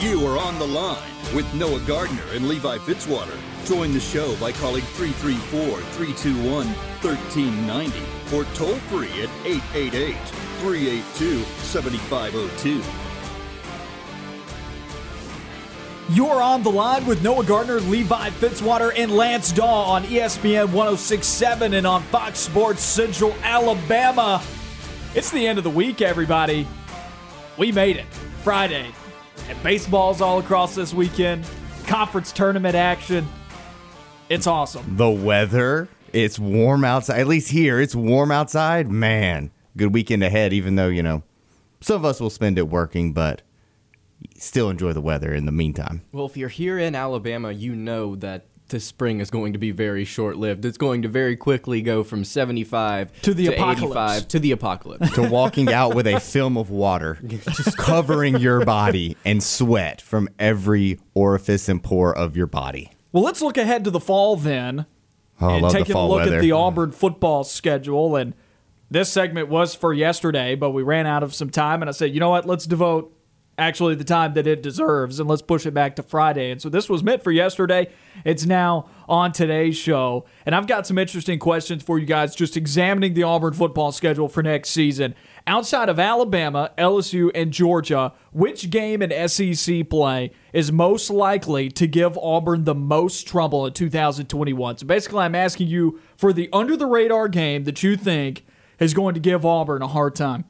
You are on the line with Noah Gardner and Levi Fitzwater. Join the show by calling 334 321 1390 or toll free at 888 382 7502. You're on the line with Noah Gardner, Levi Fitzwater, and Lance Dawe on ESPN 1067 and on Fox Sports Central Alabama. It's the end of the week, everybody. We made it. Friday. And baseball's all across this weekend. Conference tournament action. It's awesome. The weather, it's warm outside. At least here, it's warm outside. Man, good weekend ahead, even though, you know, some of us will spend it working, but still enjoy the weather in the meantime. Well, if you're here in Alabama, you know that this spring is going to be very short lived. It's going to very quickly go from 75 To the apocalypse. 85 to the apocalypse. To walking out with a film of water just covering your body and sweat from every orifice and pore of your body. Well, let's look ahead to the fall then. Oh, I and love the taking a look weather. at the Auburn football schedule. And this segment was for yesterday, but we ran out of some time. And I said, you know what? Let's devote actually the time that it deserves and let's push it back to Friday. And so this was meant for yesterday. It's now on today's show. And I've got some interesting questions for you guys just examining the Auburn football schedule for next season. Outside of Alabama, LSU, and Georgia, which game in SEC play is most likely to give Auburn the most trouble in 2021? So basically, I'm asking you for the under the radar game that you think is going to give Auburn a hard time.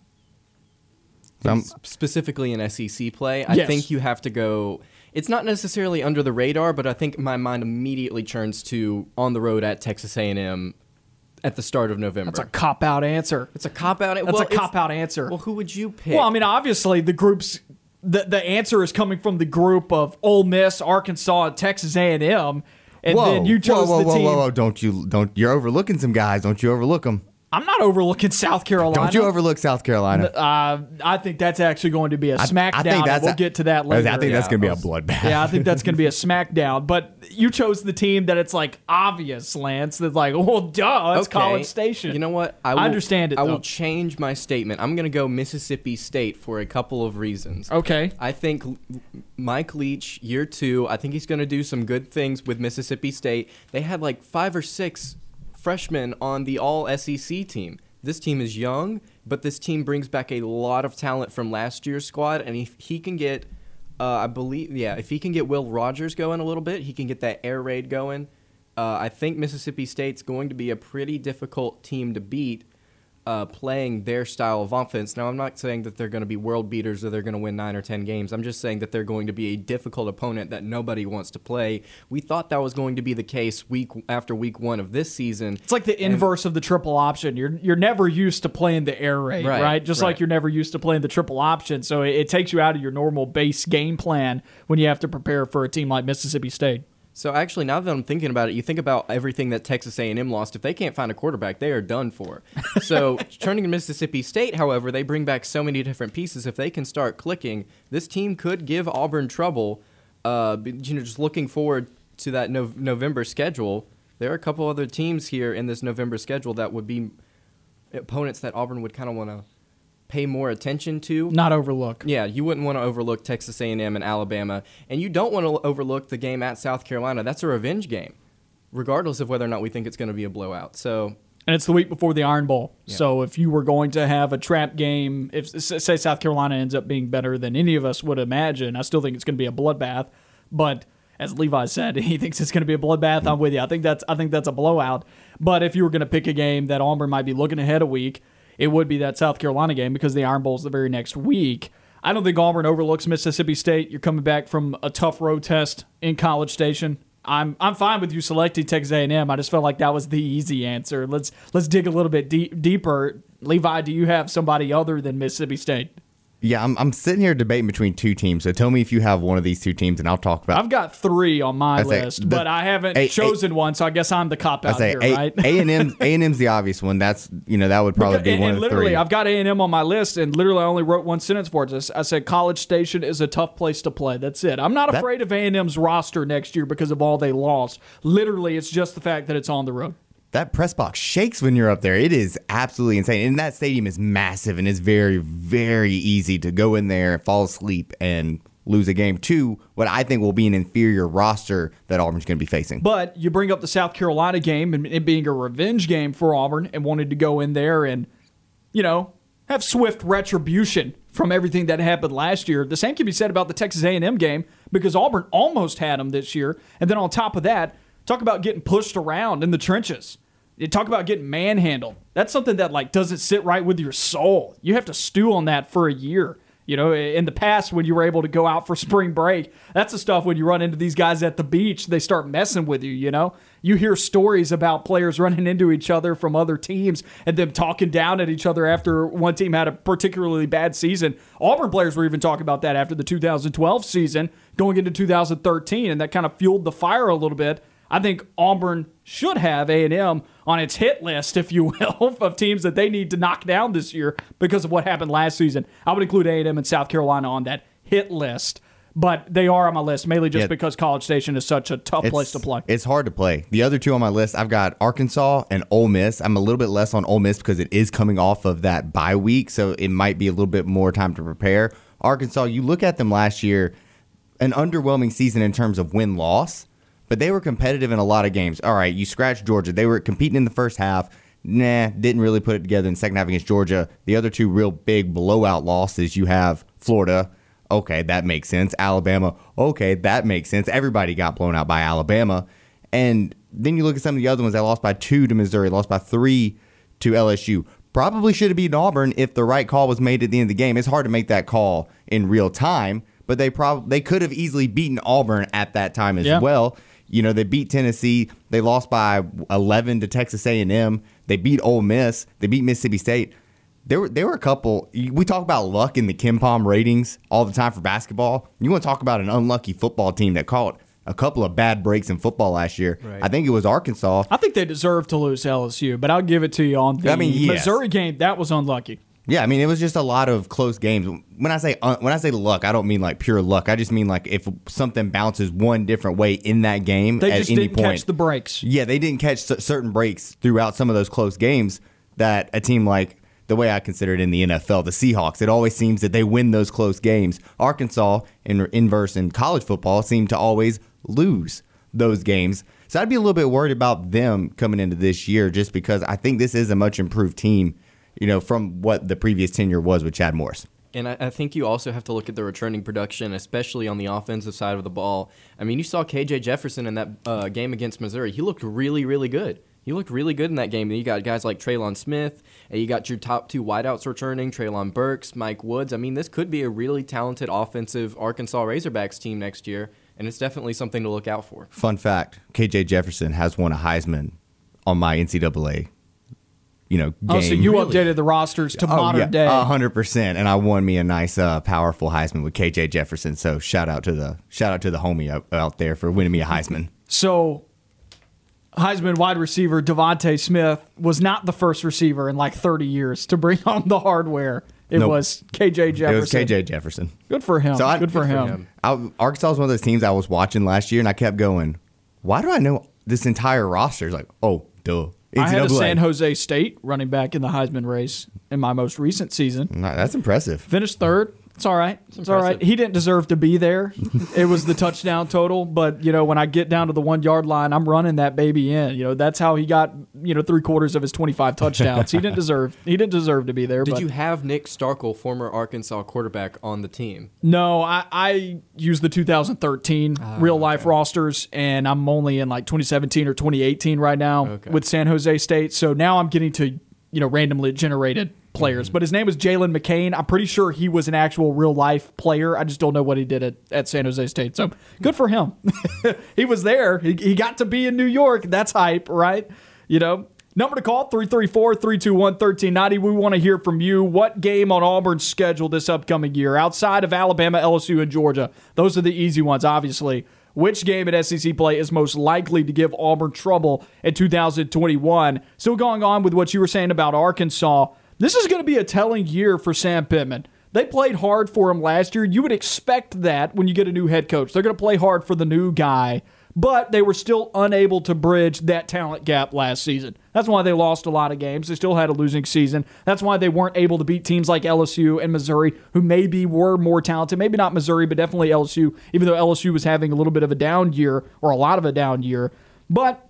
Um, Specifically in SEC play, I Yes. think you have to go. It's not necessarily under the radar, but I think my mind immediately turns to on the road at Texas A&M at the start of November. That's a cop out answer. it's a cop out. That's a cop out answer. Well, who would you pick? Well, I mean, obviously the groups. The, the answer is coming from the group of Ole Miss, Arkansas, and Texas A&M, and whoa, then you chose whoa, whoa, the whoa, team. whoa, whoa! Don't you don't? You're overlooking some guys. Don't you overlook them? I'm not overlooking South Carolina. Don't you overlook South Carolina? Uh, I think that's actually going to be a smackdown. I think that's we'll a- get to that later. I think that's going to be a was- bloodbath. yeah, I think that's going to be a smackdown. But you chose the team that it's like obvious, Lance. That's like, well, duh, it's Okay. College Station. You know what? I, will, understand it. I though. will change my statement. I'm going to go Mississippi State for a couple of reasons. Okay. I think Mike Leach, year two, I think he's going to do some good things with Mississippi State. They had like five or six freshmen on the all SEC team. This team is young, but this team brings back a lot of talent from last year's squad, and if he can get, uh, I believe, yeah, if he can get Will Rogers going a little bit, he can get that air raid going. Uh, I think Mississippi State's going to be a pretty difficult team to beat uh, playing their style of offense. Now, I'm not saying that they're going to be world beaters or they're going to win nine or ten games. I'm just saying that they're going to be a difficult opponent that nobody wants to play. We thought that was going to be the case week after week one of this season. It's like the inverse of the triple option. You're you're never used to playing the air raid, right? Right, Just like you're never used to playing the triple option. So it, it takes you out of your normal base game plan when you have to prepare for a team like Mississippi State. So actually, now that I'm thinking about it, you think about everything that Texas A&M lost. If they can't find a quarterback, they are done for. So turning to Mississippi State, however, they bring back so many different pieces. If they can start clicking, this team could give Auburn trouble. Uh, you know, just looking forward to that no- November schedule. There are a couple other teams here in this November schedule that would be opponents that Auburn would kind of want to pay more attention to. Not overlook. Yeah, you wouldn't want to overlook Texas A&M and Alabama, and you don't want to overlook the game at South Carolina. That's a revenge game, regardless of whether or not we think it's going to be a blowout. So, And it's the week before the Iron Bowl. So if you were going to have a trap game, if say South Carolina ends up being better than any of us would imagine, I still think it's going to be a bloodbath. But as Levi said, he thinks it's going to be a bloodbath. I'm with you. I think that's I think that's a blowout. But if you were going to pick a game that Auburn might be looking ahead a week, it would be that South Carolina game because the Iron Bowl is the very next week. I don't think Auburn overlooks Mississippi State. You're coming back from a tough road test in College Station. I'm I'm fine with you selecting Texas A&M. I just felt like that was the easy answer. Let's let's dig a little bit deep, deeper. Levi, do you have somebody other than Mississippi State? Yeah, I'm, I'm sitting here debating between two teams. So tell me if you have one of these two teams, and I'll talk about. I've got three on my list, the- but I haven't A- A- chosen one, so I guess I'm the cop out say here, A right? A and M. A and M's the obvious one. That's you know that would probably be and, one and of literally, three. I've got A and M on my list, and literally, I only wrote one sentence for it. I said, "College Station is a tough place to play." That's it. I'm not That- afraid of A and M's roster next year because of all they lost. Literally, it's just the fact that it's on the road. That press box shakes when you're up there. It is absolutely insane. And that stadium is massive and it's very, very easy to go in there, fall asleep, and lose a game to what I think will be an inferior roster that Auburn's going to be facing. But you bring up the South Carolina game and it being a revenge game for Auburn and wanted to go in there and, you know, have swift retribution from everything that happened last year. The same can be said about the Texas A&M game because Auburn almost had them this year. And then on top of that, talk about getting pushed around in the trenches. You talk about getting manhandled. That's something that like doesn't sit right with your soul. You have to stew on that for a year. You know, in the past, when you were able to go out for spring break, that's the stuff when you run into these guys at the beach, they start messing with you. You know, you hear stories about players running into each other from other teams and them talking down at each other after one team had a particularly bad season. Auburn players were even talking about that after the 2012 season going into 2013, and that kind of fueled the fire a little bit. I think Auburn should have A&M on its hit list, if you will, of teams that they need to knock down this year because of what happened last season. I would include A&M and South Carolina on that hit list, but they are on my list mainly just Yeah. because College Station is such a tough place to play. It's hard to play. The other two on my list, I've got Arkansas and Ole Miss. I'm a little bit less on Ole Miss because it is coming off of that bye week, so it might be a little bit more time to prepare. Arkansas, you look at them last year, an underwhelming season in terms of win loss, but they were competitive in a lot of games. All right, you scratch Georgia. They were competing in the first half. Nah, didn't really put it together in the second half against Georgia. The other two real big blowout losses you have Florida. Okay, that makes sense. Alabama. Okay, that makes sense. Everybody got blown out by Alabama. And then you look at some of the other ones that lost by two to Missouri, lost by three to LSU. Probably should have beaten Auburn if the right call was made at the end of the game. It's hard to make that call in real time, but they probably they could have easily beaten Auburn at that time as Yeah. well. You know, they beat Tennessee. They lost by 11 to Texas A&M. They beat Ole Miss. They beat Mississippi State. There were there were a couple. We talk about luck in the KenPom ratings all the time for basketball. You want to talk about an unlucky football team that caught a couple of bad breaks in football last year. Right. I think it was Arkansas. I think they deserve to lose LSU, but I'll give it to you on the I mean, yes. Missouri game. That was unlucky. Yeah, I mean, it was just a lot of close games. When I say uh, when I say luck, I don't mean like pure luck. I just mean like if something bounces one different way in that game They at just any didn't point. catch the breaks. Yeah, they didn't catch certain breaks throughout some of those close games that a team like the way I consider it in the NFL, the Seahawks, it always seems that they win those close games. Arkansas, in inverse in college football, seem to always lose those games. So I'd be a little bit worried about them coming into this year just because I think this is a much improved team, you know, from what the previous tenure was with Chad Morris. And I, I think you also have to look at the returning production, especially on the offensive side of the ball. I mean, you saw KJ Jefferson in that uh, game against Missouri. He looked really, really good. He looked really good in that game. And you got guys like Trelon Smith, and you got your top two wideouts returning, Treylon Burks, Mike Woods. I mean, this could be a really talented offensive Arkansas Razorbacks team next year, and it's definitely something to look out for. Fun fact: KJ Jefferson has won a Heisman on my NCAA. You know, game. Oh, so you updated the rosters to modern day. a hundred percent, and I won me a nice, uh, powerful Heisman with KJ Jefferson. So shout out to the shout out to the homie out, out there for winning me a Heisman. So, Heisman wide receiver DeVonta Smith was not the first receiver in like 30 years to bring home the hardware. It Nope. was KJ Jefferson. It was KJ Jefferson. Good for him. So I- good for good him. him. I, Arkansas was one of those teams I was watching last year, and I kept going, "Why do I know this entire roster?" It's like, oh, duh. I had a San Jose State running back in the Heisman race in my most recent season. Nah, That's impressive. Finished third. It's all right. It's all right. He didn't deserve to be there. it was the touchdown total, but you know when I get down to the one yard line, I'm running that baby in. You know that's how he got you know three quarters of his 25 touchdowns. he didn't deserve. He didn't deserve to be there. Did but you have Nick Starkel, former Arkansas quarterback, on the team? No, I, I use the 2013 ah, real life rosters, and I'm only in like 2017 or 2018 right now Okay. with San Jose State. So now I'm getting to you know randomly generated players. Mm-hmm. But his name was Jalen McCain. I'm pretty sure he was an actual real life player. I just don't know what he did at, at San Jose State. So good for him. he was there. He, he got to be in New York. That's hype, right? You know. Number to call 334 321 1390. We want to hear from you. What game on Auburn's schedule this upcoming year, outside of Alabama, LSU, and Georgia? Those are the easy ones, obviously. Which game at SEC play is most likely to give Auburn trouble in 2021? Still going on with what you were saying about Arkansas. This is going to be a telling year for Sam Pittman. They played hard for him last year. You would expect that when you get a new head coach. They're going to play hard for the new guy but they were still unable to bridge that talent gap last season. That's why they lost a lot of games. They still had a losing season. That's why they weren't able to beat teams like LSU and Missouri, who maybe were more talented. Maybe not Missouri, but definitely LSU, even though LSU was having a little bit of a down year or a lot of a down year. But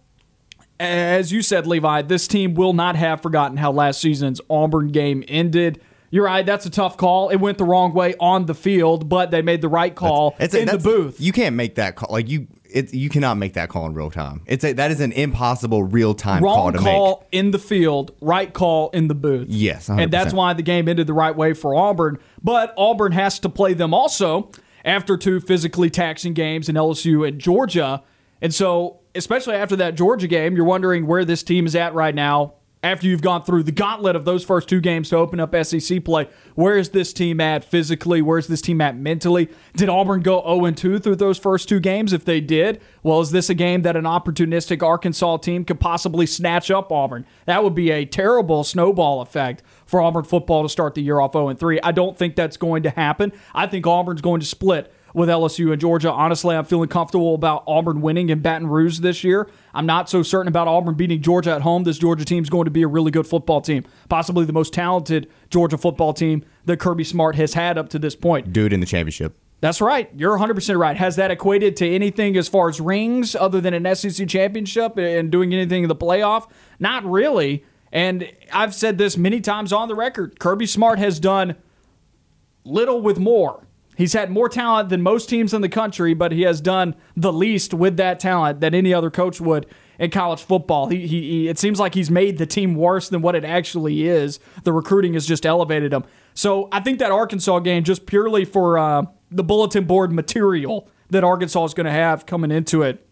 as you said, Levi, this team will not have forgotten how last season's Auburn game ended. You're right. That's a tough call. It went the wrong way on the field, but they made the right call It's- in the booth. You can't make that call. Like you, it, you cannot make that call in real time. It's a, that is an impossible real time call Wrong to call make. in the field, right call in the booth. Yes, and that's why the game ended the right way for Auburn. But Auburn has to play them also after two physically taxing games in LSU and Georgia. And so, especially after that Georgia game, you're wondering where this team is at right now. After you've gone through the gauntlet of those first two games to open up SEC play, where is this team at physically? Where's this team at mentally? Did Auburn go 0 2 through those first two games? If they did, well, is this a game that an opportunistic Arkansas team could possibly snatch up Auburn? That would be a terrible snowball effect for Auburn football to start the year off 0 3. I don't think that's going to happen. I think Auburn's going to split with LSU and Georgia. Honestly, I'm feeling comfortable about Auburn winning in Baton Rouge this year. I'm not so certain about Auburn beating Georgia at home. This Georgia team is going to be a really good football team, possibly the most talented Georgia football team that Kirby Smart has had up to this point. Dude in the championship. That's right. You're 100% right. Has that equated to anything as far as rings other than an SEC championship and doing anything in the playoff? Not really. And I've said this many times on the record. Kirby Smart has done little with more. He's had more talent than most teams in the country, but he has done the least with that talent that any other coach would in college football. He, he, he it seems like he's made the team worse than what it actually is. The recruiting has just elevated him. So I think that Arkansas game, just purely for uh, the bulletin board material that Arkansas is going to have coming into it,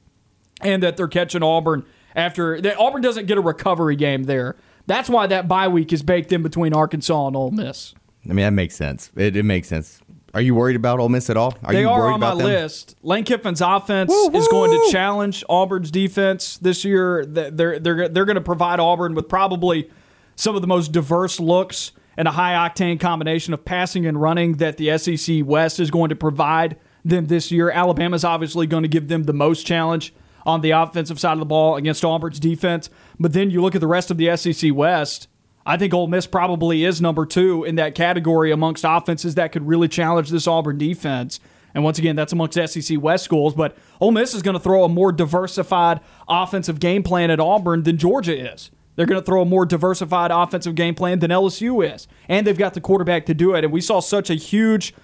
and that they're catching Auburn after that Auburn doesn't get a recovery game there. That's why that bye week is baked in between Arkansas and Ole Miss. I mean, that makes sense. It, it makes sense. Are you worried about Ole Miss at all? Are they you are worried on my about them? list. Lane Kiffin's offense is going to challenge Auburn's defense this year. They're they're they're going to provide Auburn with probably some of the most diverse looks and a high octane combination of passing and running that the SEC West is going to provide them this year. Alabama's obviously going to give them the most challenge on the offensive side of the ball against Auburn's defense. But then you look at the rest of the SEC West. I think Ole Miss probably is number two in that category amongst offenses that could really challenge this Auburn defense. And once again, that's amongst SEC West schools. But Ole Miss is going to throw a more diversified offensive game plan at Auburn than Georgia is. They're going to throw a more diversified offensive game plan than LSU is. And they've got the quarterback to do it. And we saw such a huge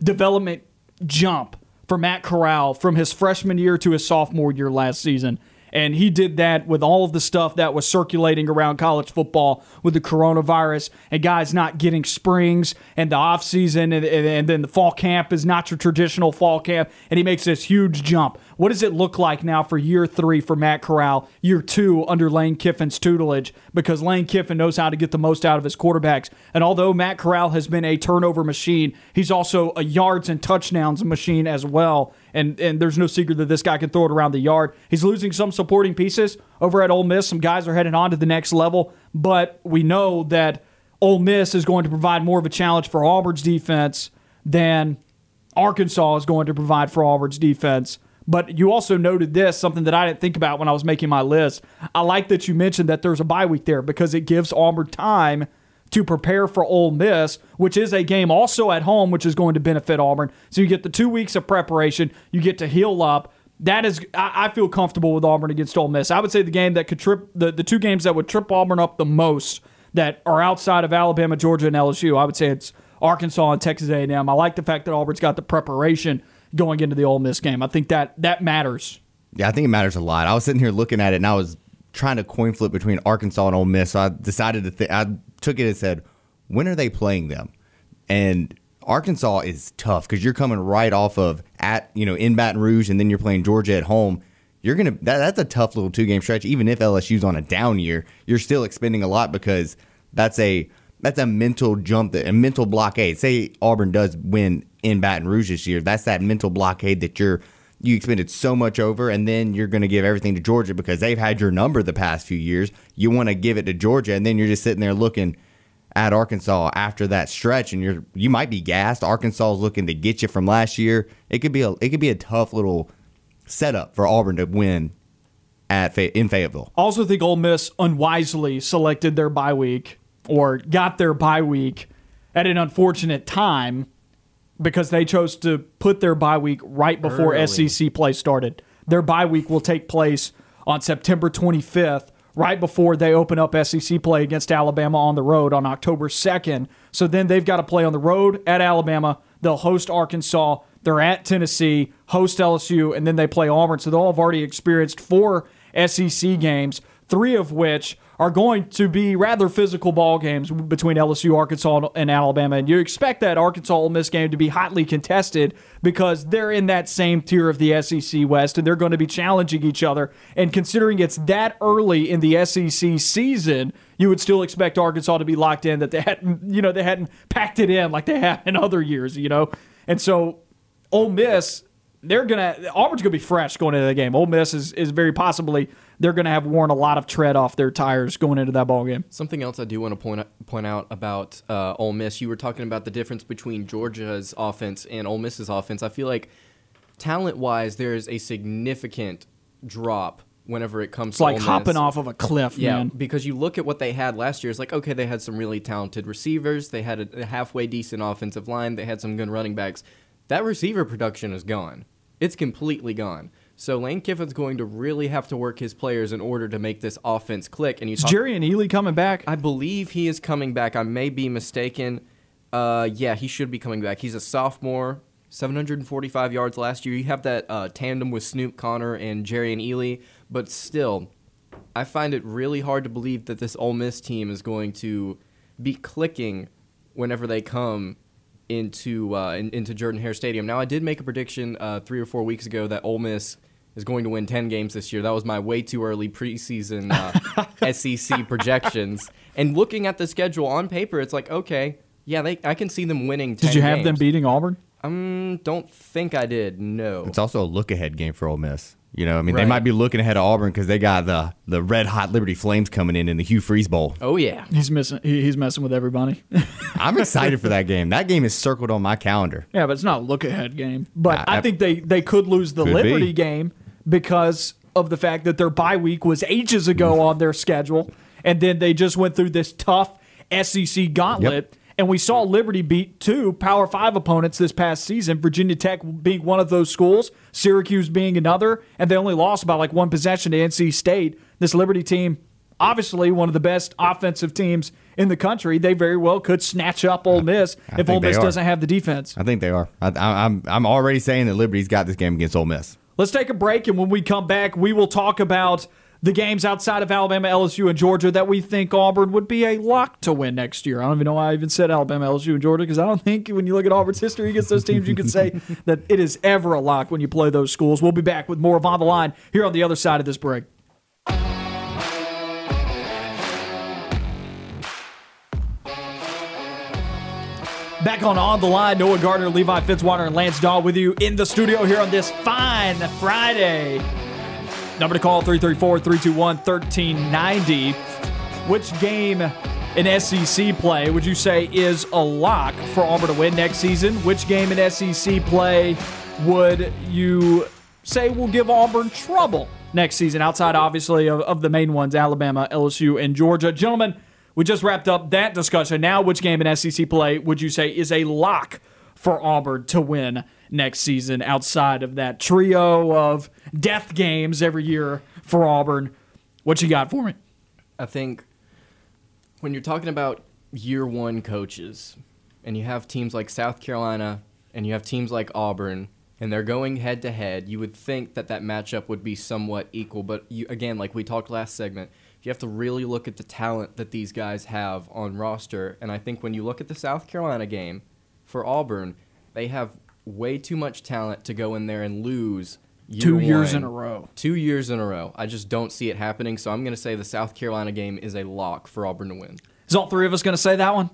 development jump for Matt Corral from his freshman year to his sophomore year last season. And he did that with all of the stuff that was circulating around college football with the coronavirus and guys not getting springs and the offseason and, and, and then the fall camp is not your traditional fall camp. And he makes this huge jump. What does it look like now for year three for Matt Corral, year two under Lane Kiffin's tutelage? Because Lane Kiffin knows how to get the most out of his quarterbacks. And although Matt Corral has been a turnover machine, he's also a yards and touchdowns machine as well. And and there's no secret that this guy can throw it around the yard. He's losing some supporting pieces over at Ole Miss. Some guys are heading on to the next level, but we know that Ole Miss is going to provide more of a challenge for Auburn's defense than Arkansas is going to provide for Auburn's defense. But you also noted this, something that I didn't think about when I was making my list. I like that you mentioned that there's a bye week there because it gives Auburn time to prepare for Ole Miss, which is a game also at home, which is going to benefit Auburn. So you get the two weeks of preparation, you get to heal up. That is, I, feel comfortable with Auburn against Ole Miss. I would say the game that could trip, the, the two games that would trip Auburn up the most that are outside of Alabama, Georgia, and LSU. I would say it's Arkansas and Texas A&M. I like the fact that Auburn's got the preparation going into the Ole Miss game. I think that that matters. Yeah, I think it matters a lot. I was sitting here looking at it, and I was trying to coin flip between Arkansas and Ole Miss. So I decided to. think I took it and said, when are they playing them? And Arkansas is tough because you're coming right off of at you know in Baton Rouge, and then you're playing Georgia at home. you're gonna that, that's a tough little two game stretch. Even if LSU's on a down year, you're still expending a lot because that's a that's a mental jump, that a mental blockade. Say Auburn does win in Baton Rouge this year, that's that mental blockade that you're you expended so much over, and then you're going to give everything to Georgia because they've had your number the past few years. You want to give it to Georgia, and then you're just sitting there looking at Arkansas after that stretch, and you're you might be gassed. Arkansas is looking to get you from last year. It could be a it could be a tough little setup for Auburn to win at in Fayetteville. Also, think Ole Miss unwisely selected their bye week or got their bye week at an unfortunate time because they chose to put their bye week right before Early. SEC play started. Their bye week will take place on September 25th, right before they open up SEC play against Alabama on the road on October 2nd. So then they've got to play on the road at Alabama. They'll host Arkansas. They're at Tennessee, host LSU, and then they play Auburn. So they'll have already experienced four SEC games, three of which are going to be rather physical ball games between LSU, Arkansas, and Alabama. And you expect that Arkansas Ole Miss game to be hotly contested because they're in that same tier of the SEC West and they're going to be challenging each other. And considering it's that early in the SEC season, you would still expect Arkansas to be locked in that they hadn't, you know, they hadn't packed it in like they have in other years, you know. And so Ole Miss, they're gonna Auburn's gonna be fresh going into the game. Ole Miss is, is very possibly they're gonna have worn a lot of tread off their tires going into that ball game. Something else I do want to point point out about uh, Ole Miss. You were talking about the difference between Georgia's offense and Ole Miss's offense. I feel like talent wise, there is a significant drop whenever it comes It's to like hopping off of a cliff, Yeah, man. because you look at what they had last year. It's like okay, they had some really talented receivers. They had a halfway decent offensive line. They had some good running backs. That receiver production is gone. It's completely gone. So Lane Kiffin's going to really have to work his players in order to make this offense click. And you Is talk- Jerrion Ealy coming back? I believe he is coming back. I may be mistaken. Uh, yeah, he should be coming back. He's a sophomore, 745 yards last year. You have that uh, tandem with Snoop Conner and Jerrion Ealy, but still, I find it really hard to believe that this Ole Miss team is going to be clicking whenever they come into uh, in, into Jordan Hare Stadium. Now, I did make a prediction uh, three or four weeks ago that Ole Miss is going to win 10 games this year. That was my way too early preseason uh, SEC projections. And looking at the schedule on paper, it's like, okay, yeah, they, I can see them winning 10 Did you have them beating Auburn? Um, don't think I did. No. It's also a look ahead game for Ole Miss. You know, I mean, they might be looking ahead of Auburn because they got the the red hot Liberty Flames coming in in the Hugh Freeze Bowl. oh yeah. He's missing. he- He's messing with everybody. I'm excited for that game. That game is circled on my calendar. yeah, but it's not a look ahead game. But Uh, I I- think they they could lose the Could Liberty be. game because of the fact that their bye week was ages ago on their schedule, and then they just went through this tough SEC gauntlet. Yep. And we saw mm-hmm. Liberty beat two Power Five opponents this past season. Virginia Tech being one of those schools, Syracuse being another, and they only lost by like one possession to NC State. This Liberty team, obviously one of the best offensive teams in the country, they very well could snatch up Ole Miss I if think Ole Miss doesn't have the defense. I think they are. I, I, I'm I'm already saying that Liberty's got this game against Ole Miss. Let's take a break, and when we come back, we will talk about the games outside of Alabama, LSU, and Georgia that we think Auburn would be a lock to win next year. I don't even know why I even said Alabama, LSU, and Georgia because I don't think when you look at Auburn's history against those teams, you can say that it is ever a lock when you play those schools. We'll be back with more of On the Line here on the other side of this break. Back on On the Line, Noah Gardner, Levi Fitzwater, and Lance Dawe with you in the studio here on this fine Friday. Number to call 334 321 1390. Which game in SEC play would you say is a lock for Auburn to win next season? Which game in SEC play would you say will give Auburn trouble next season, outside obviously of, of the main ones Alabama, LSU, and Georgia? Gentlemen, we just wrapped up that discussion. Now, which game in SEC play would you say is a lock for Auburn to win next season outside of that trio of death games every year for Auburn? What you got for me? I think when you're talking about year one coaches and you have teams like South Carolina and you have teams like Auburn and they're going head to head, you would think that that matchup would be somewhat equal. But you, again, like we talked last segment, you have to really look at the talent that these guys have on roster. And I think when you look at the South Carolina game for Auburn, they have way too much talent to go in there and lose Two year years one. in a row. Two years in a row. I just don't see it happening. So I'm going to say the South Carolina game is a lock for Auburn to win. Is all three of us going to say that one?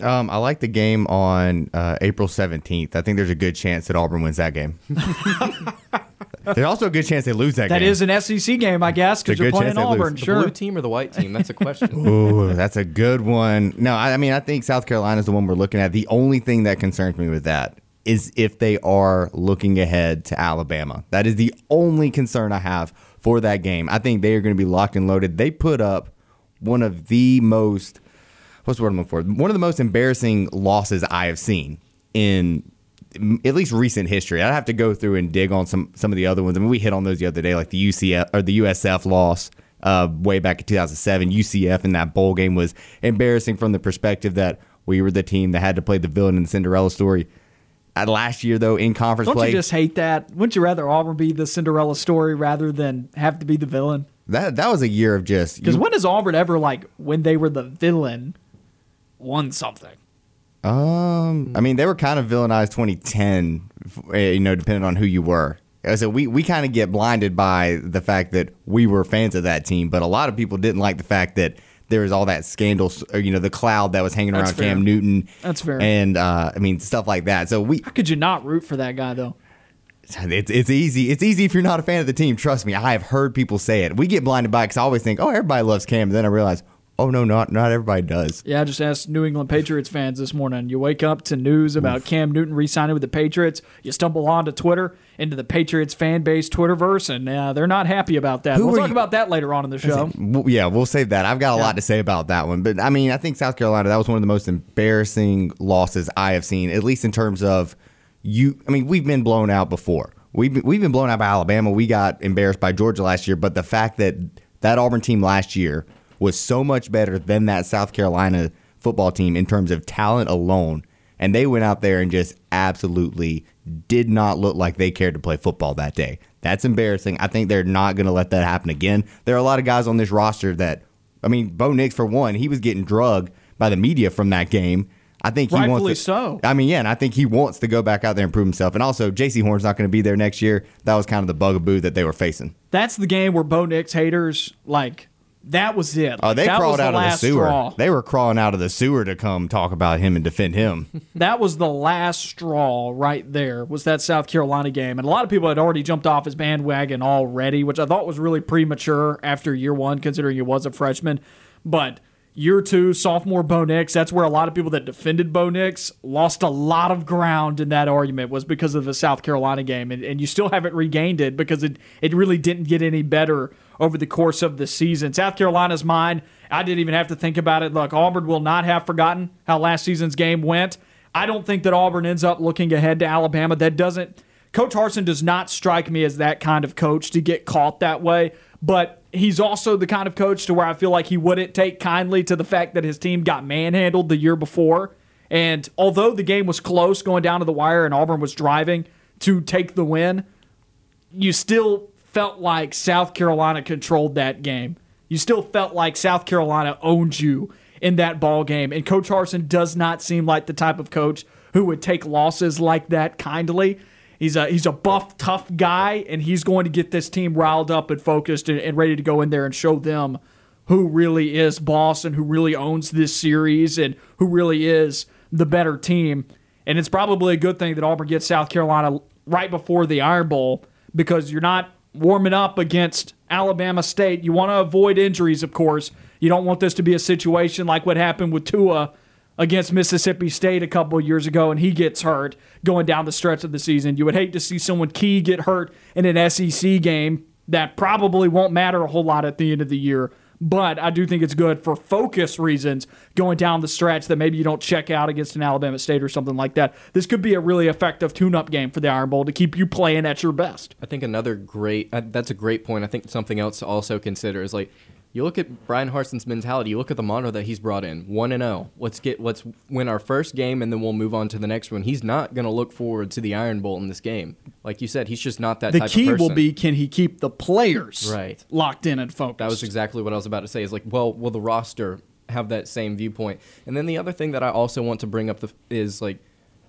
Um, I like the game on uh, April 17th. I think there's a good chance that Auburn wins that game. there's also a good chance they lose that, That game. That is an SEC game, I guess, because you're playing chance they lose. Auburn. The Sure. blue team or the white team? That's a question. Ooh, that's a good one. No, I, I mean, I think South Carolina is the one we're looking at. The only thing that concerns me with that is if they are looking ahead to Alabama. That is the only concern I have for that game. I think they are going to be locked and loaded. They put up one of the most, what's the word I'm looking for? One of the most embarrassing losses I have seen in at least recent history. I'd have to go through and dig on some some of the other ones. I mean, we hit on those the other day, like the UCF or the USF loss uh, way back in 2007. UCF in that bowl game was embarrassing from the perspective that we were the team that had to play the villain in the Cinderella story. Uh, last year, though, in conference Don't play, you just hate that? Wouldn't you rather Auburn be the Cinderella story rather than have to be the villain? that that was a year of just Because when has Auburn ever, like, when they were the villain, won something? Um, I mean, they were kind of villainized 2010, eh, you know, depending on who you were. So we, we kind of get blinded by the fact that we were fans of that team, but a lot of people didn't like the fact that there was all that scandal, or, you know, the cloud that was hanging That's around fair. Cam Newton. That's fair. And, uh, I mean, stuff like that. So we, How could you not root for that guy, though? it's, it's easy. It's easy if you're not a fan of the team. Trust me. I have heard people say it. We get blinded by it because I always think, oh, everybody loves Cam. And then I realize, oh, no, not, not everybody does. Yeah, I just asked New England Patriots fans this morning. You wake up to news about Cam Newton re-signing with the Patriots. You stumble onto Twitter, into the Patriots fan base Twitterverse, and uh, they're not happy about that. Who we'll talk you- about that later on in the show. Yeah, we'll save that. I've got a Yeah. lot to say about that one, but I mean, I think South Carolina that was one of the most embarrassing losses I have seen, at least in terms of you. I mean, we've been blown out before. We've we've been blown out by Alabama. We got embarrassed by Georgia last year, but the fact that that Auburn team last year was so much better than that South Carolina football team in terms of talent alone, and they went out there and just absolutely did not look like they cared to play football that day. That's embarrassing. I think they're not going to let that happen again. There are a lot of guys on this roster that, I mean, Bo Nix for one, he was getting drugged by the media from that game. I think he Rightfully wants to, so. I mean, yeah, and I think he wants to go back out there and prove himself. And also, Jaycee Horn's not going to be there next year. That was kind of the bugaboo that they were facing. That's the game where Bo Nix haters like that was it. Oh, they that crawled out of the sewer. straw. They were crawling out of the sewer to come talk about him and defend him. That was the last straw right there. Was that South Carolina game, and a lot of people had already jumped off his bandwagon already, which I thought was really premature after year one, considering he was a freshman. But year two, sophomore Bo Nix, that's where a lot of people that defended Bo Nix lost a lot of ground in that argument was because of the South Carolina game, and, and you still haven't regained it because it it really didn't get any better over the course of the season. South Carolina's mine. I didn't even have to think about it. Look, Auburn will not have forgotten how last season's game went. I don't think that Auburn ends up looking ahead to Alabama. That doesn't. Coach Harsin does not strike me as that kind of coach to get caught that way, but he's also the kind of coach to where I feel like he wouldn't take kindly to the fact that his team got manhandled the year before. And although the game was close going down to the wire and Auburn was driving to take the win, you still felt like South Carolina controlled that game. You still felt like South Carolina owned you in that ball game. And Coach Harsin does not seem like the type of coach who would take losses like that kindly. He's a he's a buff, tough guy, and he's going to get this team riled up and focused and, and ready to go in there and show them who really is boss and who really owns this series and who really is the better team. And it's probably a good thing that Auburn gets South Carolina right before the Iron Bowl because you're not warming up against Alabama State. You want to avoid injuries, of course. You don't want this to be a situation like what happened with Tua against Mississippi State a couple of years ago and he gets hurt going down the stretch of the season. You would hate to see someone key get hurt in an SEC game that probably won't matter a whole lot at the end of the year. But I do think it's good for focus reasons going down the stretch that maybe you don't check out against an Alabama State or something like that. This could be a really effective tune up game for the Iron Bowl to keep you playing at your best. I think another great uh, that's a great point. I think something else to also consider is like you look at Bryan Harsin's mentality. You look at the motto that he's brought in, one and zero. Let's get let's win our first game and then we'll move on to the next one. He's not going to look forward to the Iron Bowl in this game. Like you said, he's just not that The type key of person. will be can he keep the players Right. locked in and focused? That was exactly what I was about to say. Is like, well, will the roster have that same viewpoint? And then the other thing that I also want to bring up the, is like,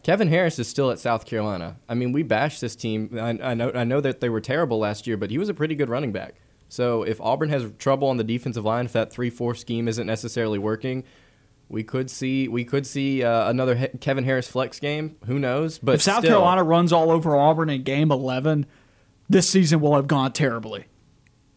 Kevin Harris is still at South Carolina. I mean, we bashed this team. I, I know I know that they were terrible last year, but he was a pretty good running back. So if Auburn has trouble on the defensive line, if that three-four scheme isn't necessarily working, we could see we could see uh, another he- Kevin Harris flex game. Who knows? But If South still, Carolina runs all over Auburn in game 11, this season will have gone terribly.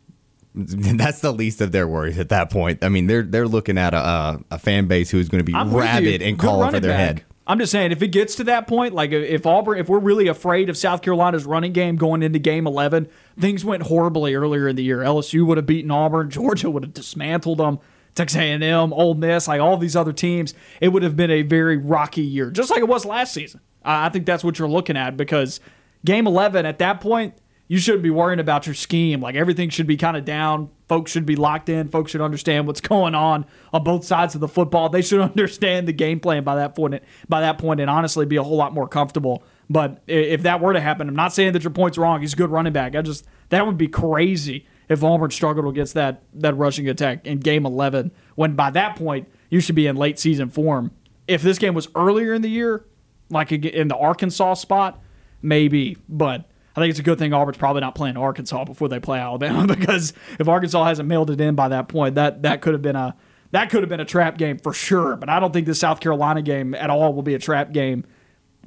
That's the least of their worries at that point. I mean, they're they're looking at a a, a fan base who's going to be I'm rabid and Good calling for their back. head. I'm just saying, if it gets to that point, like if Auburn, if we're really afraid of South Carolina's running game going into Game 11, things went horribly earlier in the year. LSU would have beaten Auburn, Georgia would have dismantled them, Texas A&M, Ole Miss, like all these other teams. It would have been a very rocky year, just like it was last season. I think that's what you're looking at because Game 11 at that point, you shouldn't be worrying about your scheme. Like everything should be kind of down. Folks should be locked in. Folks should understand what's going on on both sides of the football. They should understand the game plan by that point. By that point, and honestly, be a whole lot more comfortable. But if that were to happen, I'm not saying that your point's wrong. He's a good running back. I just that would be crazy if Auburn struggled against that that rushing attack in Game 11. When by that point you should be in late season form. If this game was earlier in the year, like in the Arkansas spot, maybe. But I think it's a good thing Auburn's probably not playing Arkansas before they play Alabama because if Arkansas hasn't mailed it in by that point, that that could have been a that could have been a trap game for sure. But I don't think the South Carolina game at all will be a trap game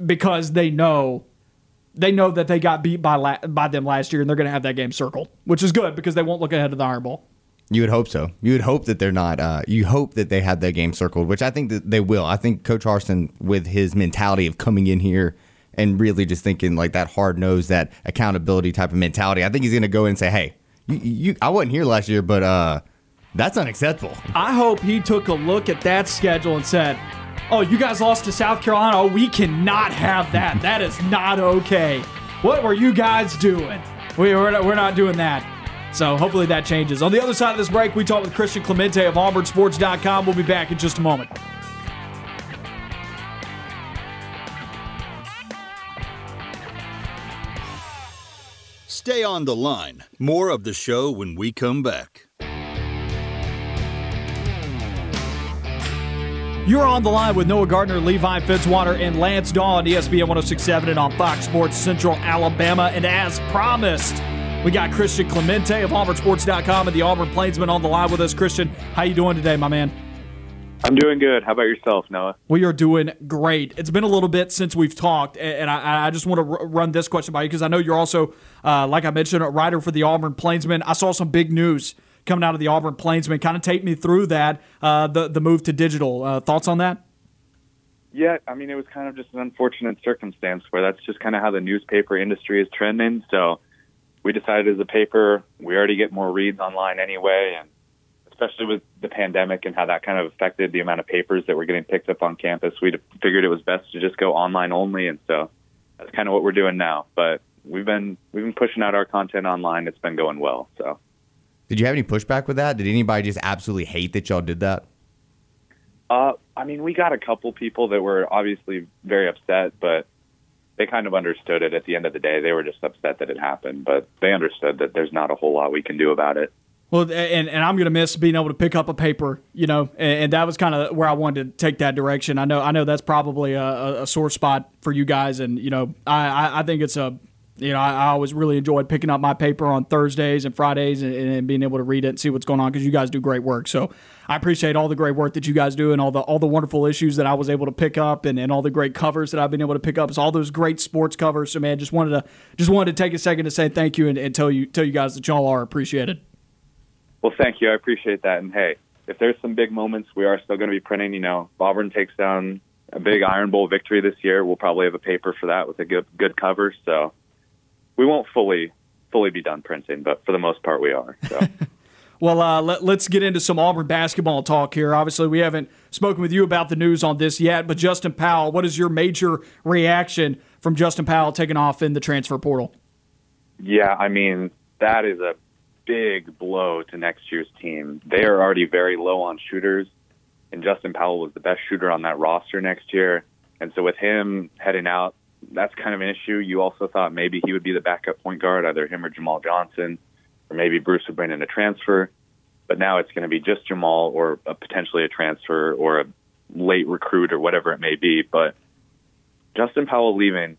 because they know they know that they got beat by la- by them last year and they're going to have that game circled, which is good because they won't look ahead of the Iron Bowl. You would hope so. You would hope that they're not. Uh, you hope that they have that game circled, which I think that they will. I think Coach Harsin, with his mentality of coming in here and really just thinking like that hard nose, that accountability type of mentality, I think he's going to go in and say, "Hey, you, you, I wasn't here last year, but uh, that's unacceptable." I hope he took a look at that schedule and said, "Oh, you guys lost to South Carolina. Oh, we cannot have that. That is not okay. What were you guys doing? We, we're, not, we're not doing that." So hopefully that changes. On the other side of this break, we talk with Christian Clemente of AuburnSports.com. We'll be back in just a moment. Stay on the line. More of the show when we come back. You're on the line with Noah Gardner, Levi Fitzwater, and Lance Dawe on ESPN 1067 and on Fox Sports Central Alabama. And as promised, we got Christian Clemente of AuburnSports.com and the Auburn Plainsman on the line with us. Christian, how you doing today, my man? I'm doing good. How about yourself, Noah? We are doing great. It's been a little bit since we've talked, and I, I just want to r- run this question by you because I know you're also, uh, like I mentioned, a writer for the Auburn Plainsman. I saw some big news coming out of the Auburn Plainsman. Kind of take me through that, uh, the the move to digital. Uh, thoughts on that? Yeah, I mean, it was kind of just an unfortunate circumstance where that's just kind of how the newspaper industry is trending. So we decided as a paper, we already get more reads online anyway, and especially with the pandemic and how that kind of affected the amount of papers that were getting picked up on campus, we figured it was best to just go online only, and so that's kind of what we're doing now. But we've been we've been pushing out our content online. It's been going well. So. Did you have any pushback with that? Did anybody just absolutely hate that y'all did that? Uh, I mean, we got a couple people that were obviously very upset, but they kind of understood it at the end of the day. They were just upset that it happened, but they understood that there's not a whole lot we can do about it. Well, and, and I'm going to miss being able to pick up a paper, you know, and, and that was kind of where I wanted to take that direction. I know, I know that's probably a, a, sore spot for you guys, and you know, I, I, I think it's a, you know, I, I always really enjoyed picking up my paper on Thursdays and Fridays and, and being able to read it and see what's going on because you guys do great work. So I appreciate all the great work that you guys do and all the all the wonderful issues that I was able to pick up and, and all the great covers that I've been able to pick up. It's all those great sports covers. So man, just wanted to just wanted to take a second to say thank you and, and tell you tell you guys that y'all are appreciated. Well, thank you. I appreciate that. And hey, if there's some big moments, we are still going to be printing. You know, Auburn takes down a big Iron Bowl victory this year. We'll probably have a paper for that with a good good cover. So we won't fully fully be done printing, but for the most part, we are. So. Well, uh, let, us get into some Auburn basketball talk here. Obviously, we haven't spoken with you about the news on this yet, but Justin Powell, what is your major reaction from Justin Powell taking off in the transfer portal? Yeah, I mean, that is a big blow to next year's team. They are already very low on shooters, and Justin Powell was the best shooter on that roster next year. And so with him heading out, that's kind of an issue. You also thought maybe he would be the backup point guard, either him or Jamal Johnson, or maybe Bruce would bring in a transfer. But now it's going to be just Jamal or a, potentially a transfer or a late recruit or whatever it may be. But Justin Powell leaving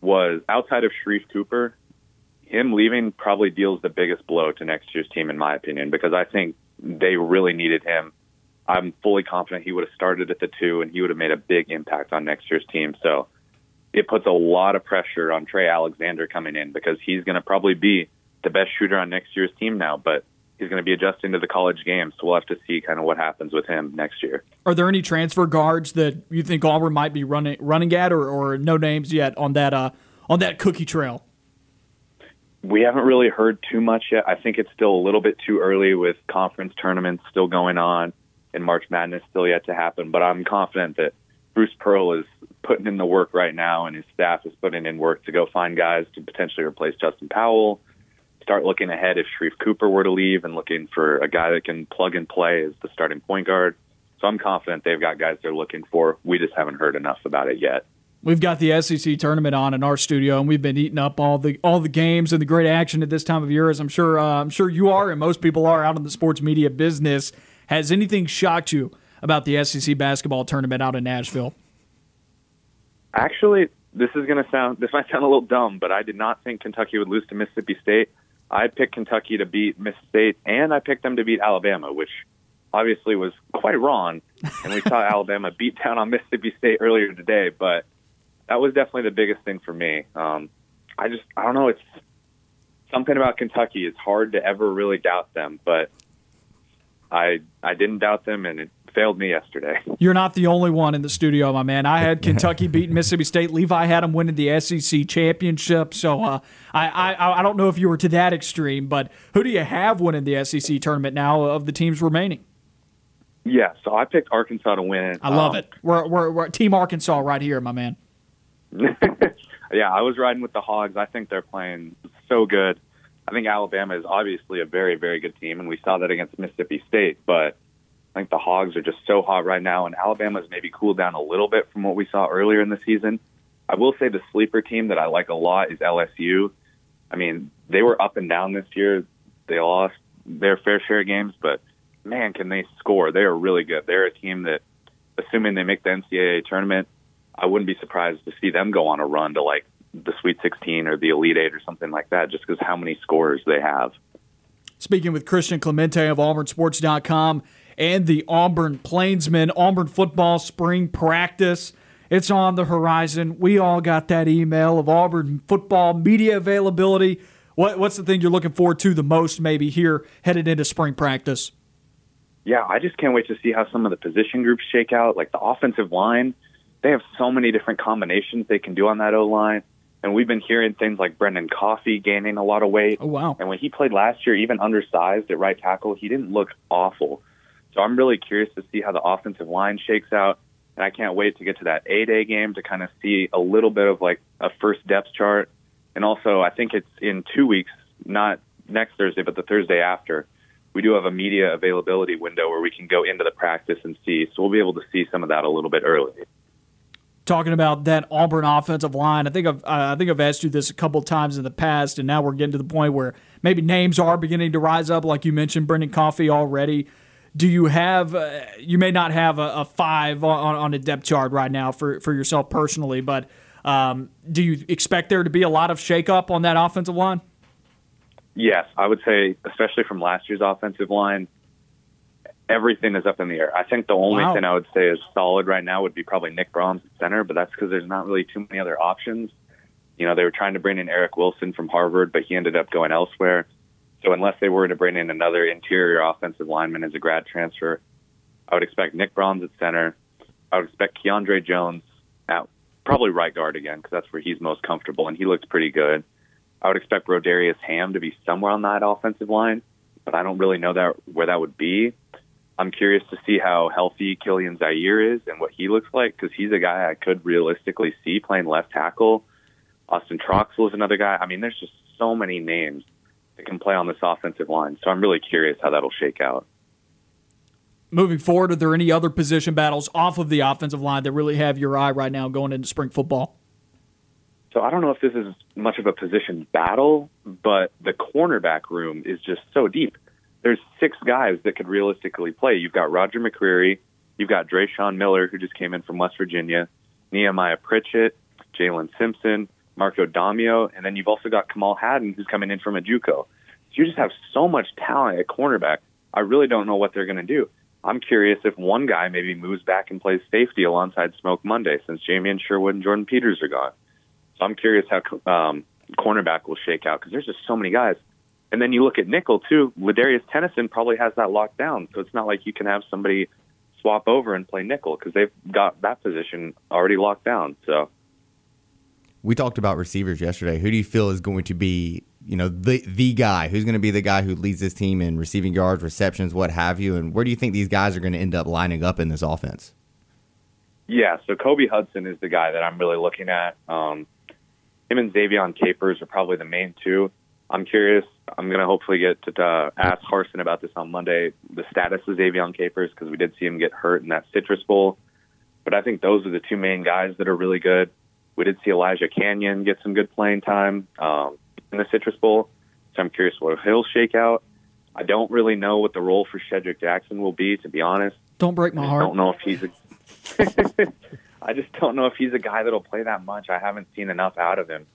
was outside of Sharife Cooper. Him leaving probably deals the biggest blow to next year's team, in my opinion, because I think they really needed him. I'm fully confident he would have started at the two and he would have made a big impact on next year's team. So it puts a lot of pressure on Trey Alexander coming in because he's going to probably be the best shooter on next year's team now, but he's going to be adjusting to the college game. So we'll have to see kind of what happens with him next year. Are there any transfer guards that you think Auburn might be running running at, or, or no names yet on that uh, on that cookie trail? We haven't really heard too much yet. I think it's still a little bit too early with conference tournaments still going on and March Madness still yet to happen. But I'm confident that Bruce Pearl is putting in the work right now, and his staff is putting in work to go find guys to potentially replace Justin Powell. Start looking ahead if Sharife Cooper were to leave, and looking for a guy that can plug and play as the starting point guard. So I'm confident they've got guys they're looking for. We just haven't heard enough about it yet. We've got the SEC tournament on in our studio, and we've been eating up all the all the games and the great action at this time of year, as I'm sure uh, I'm sure you are, and most people are out in the sports media business. Has anything shocked you about the SEC basketball tournament out in Nashville? Actually, this is going to sound this might sound a little dumb, but I did not think Kentucky would lose to Mississippi State. I picked Kentucky to beat Mississippi State, and I picked them to beat Alabama, which obviously was quite wrong. And we saw Alabama beat down on Mississippi State earlier today, but that was definitely the biggest thing for me. Um, I just I don't know. It's something about Kentucky. It's hard to ever really doubt them, but I I didn't doubt them, and it failed me yesterday. You're not the only one in the studio, my man. I had Kentucky beating Mississippi State. Levi had them winning the SEC championship. So uh, I, I I don't know if you were to that extreme, but who do you have winning the SEC tournament now of the teams remaining? Yeah, so I picked Arkansas to win. I love um, it. We're, we're, we're Team Arkansas right here, my man. yeah, I was riding with the Hogs. I think they're playing so good. I think Alabama is obviously a very, very good team, and we saw that against Mississippi State. But I think the Hogs are just so hot right now, and Alabama's maybe cooled down a little bit from what we saw earlier in the season. I will say the sleeper team that I like a lot is LSU. I mean, they were up and down this year. They lost their fair share of games, but man, can they score? They are really good. They're a team that, assuming they make the NCAA tournament, I wouldn't be surprised to see them go on a run to like the Sweet 16 or the Elite Eight or something like that, just because how many scores they have. Speaking with Christian Clemente of AuburnSports.com and the Auburn Plainsman, Auburn football spring practice. It's on the horizon. We all got that email of Auburn football media availability. What, what's the thing you're looking forward to the most, maybe here headed into spring practice? Yeah, I just can't wait to see how some of the position groups shake out. Like the offensive line, they have so many different combinations they can do on that O line. And we've been hearing things like Brendan Coffey gaining a lot of weight. Oh, wow. And when he played last year, even undersized at right tackle, he didn't look awful. So I'm really curious to see how the offensive line shakes out. And I can't wait to get to that A Day game to kind of see a little bit of like a first depth chart. And also, I think it's in two weeks, not next Thursday, but the Thursday after. We do have a media availability window where we can go into the practice and see. So we'll be able to see some of that a little bit early talking about that Auburn offensive line. I think I've uh, I think I've asked you this a couple times in the past, and now we're getting to the point where maybe names are beginning to rise up, like you mentioned, Brendan Coffey already. Do you have? Uh, you may not have a, a five on, on, a depth chart right now for for yourself personally, but um, do you expect there to be a lot of shakeup on that offensive line? Yes, I would say, especially from last year's offensive line everything is up in the air. I think the only wow. thing I would say is solid right now would be probably Nick Brahms at center, but that's because there's not really too many other options. You know, they were trying to bring in Eric Wilson from Harvard, but he ended up going elsewhere. So unless they were to bring in another interior offensive lineman as a grad transfer, I would expect Nick Brahms at center. I would expect Keiondre Jones at probably right guard again because that's where he's most comfortable, and he looks pretty good. I would expect Brodarious Hamm to be somewhere on that offensive line, but I don't really know that where that would be. I'm curious to see how healthy Kilian Zierer is and what he looks like because he's a guy I could realistically see playing left tackle. Austin Troxell is another guy. I mean, there's just so many names that can play on this offensive line. So I'm really curious how that'll shake out. Moving forward, are there any other position battles off of the offensive line that really have your eye right now going into spring football? So I don't know if this is much of a position battle, but the cornerback room is just so deep there's six guys that could realistically play. You've got Roger McCreary, you've got Dreshun Miller, who just came in from West Virginia, Nehemiah Pritchett, Jalen Simpson, Marco Domio, and then you've also got Kamal Hadden, who's coming in from a JUCO. So you just have so much talent at cornerback. I really don't know what they're going to do. I'm curious if one guy maybe moves back and plays safety alongside Smoke Monday, since Jamien Sherwood and Jordan Peters are gone. So I'm curious how um, cornerback will shake out because there's just so many guys. And then you look at nickel too. Ladarius Tennison probably has that locked down, so it's not like you can have somebody swap over and play nickel because they've got that position already locked down. So we talked about receivers yesterday. Who do you feel is going to be, you know, the the guy who's going to be the guy who leads this team in receiving yards, receptions, what have you? And where do you think these guys are going to end up lining up in this offense? Yeah, so Kobe Hudson is the guy that I'm really looking at. Um, him and Ze'Vian Capers are probably the main two. I'm curious. I'm going to hopefully get to uh, ask Harsin about this on Monday, the status of Ze'Vian Capers, because we did see him get hurt in that Citrus Bowl. But I think those are the two main guys that are really good. We did see Elijah Canion get some good playing time um, in the Citrus Bowl, so I'm curious what he'll shake out. I don't really know what the role for Shedrick Jackson will be, to be honest. Don't break my heart. I don't know if he's a. I just don't know if he's a guy that'll play that much. I haven't seen enough out of him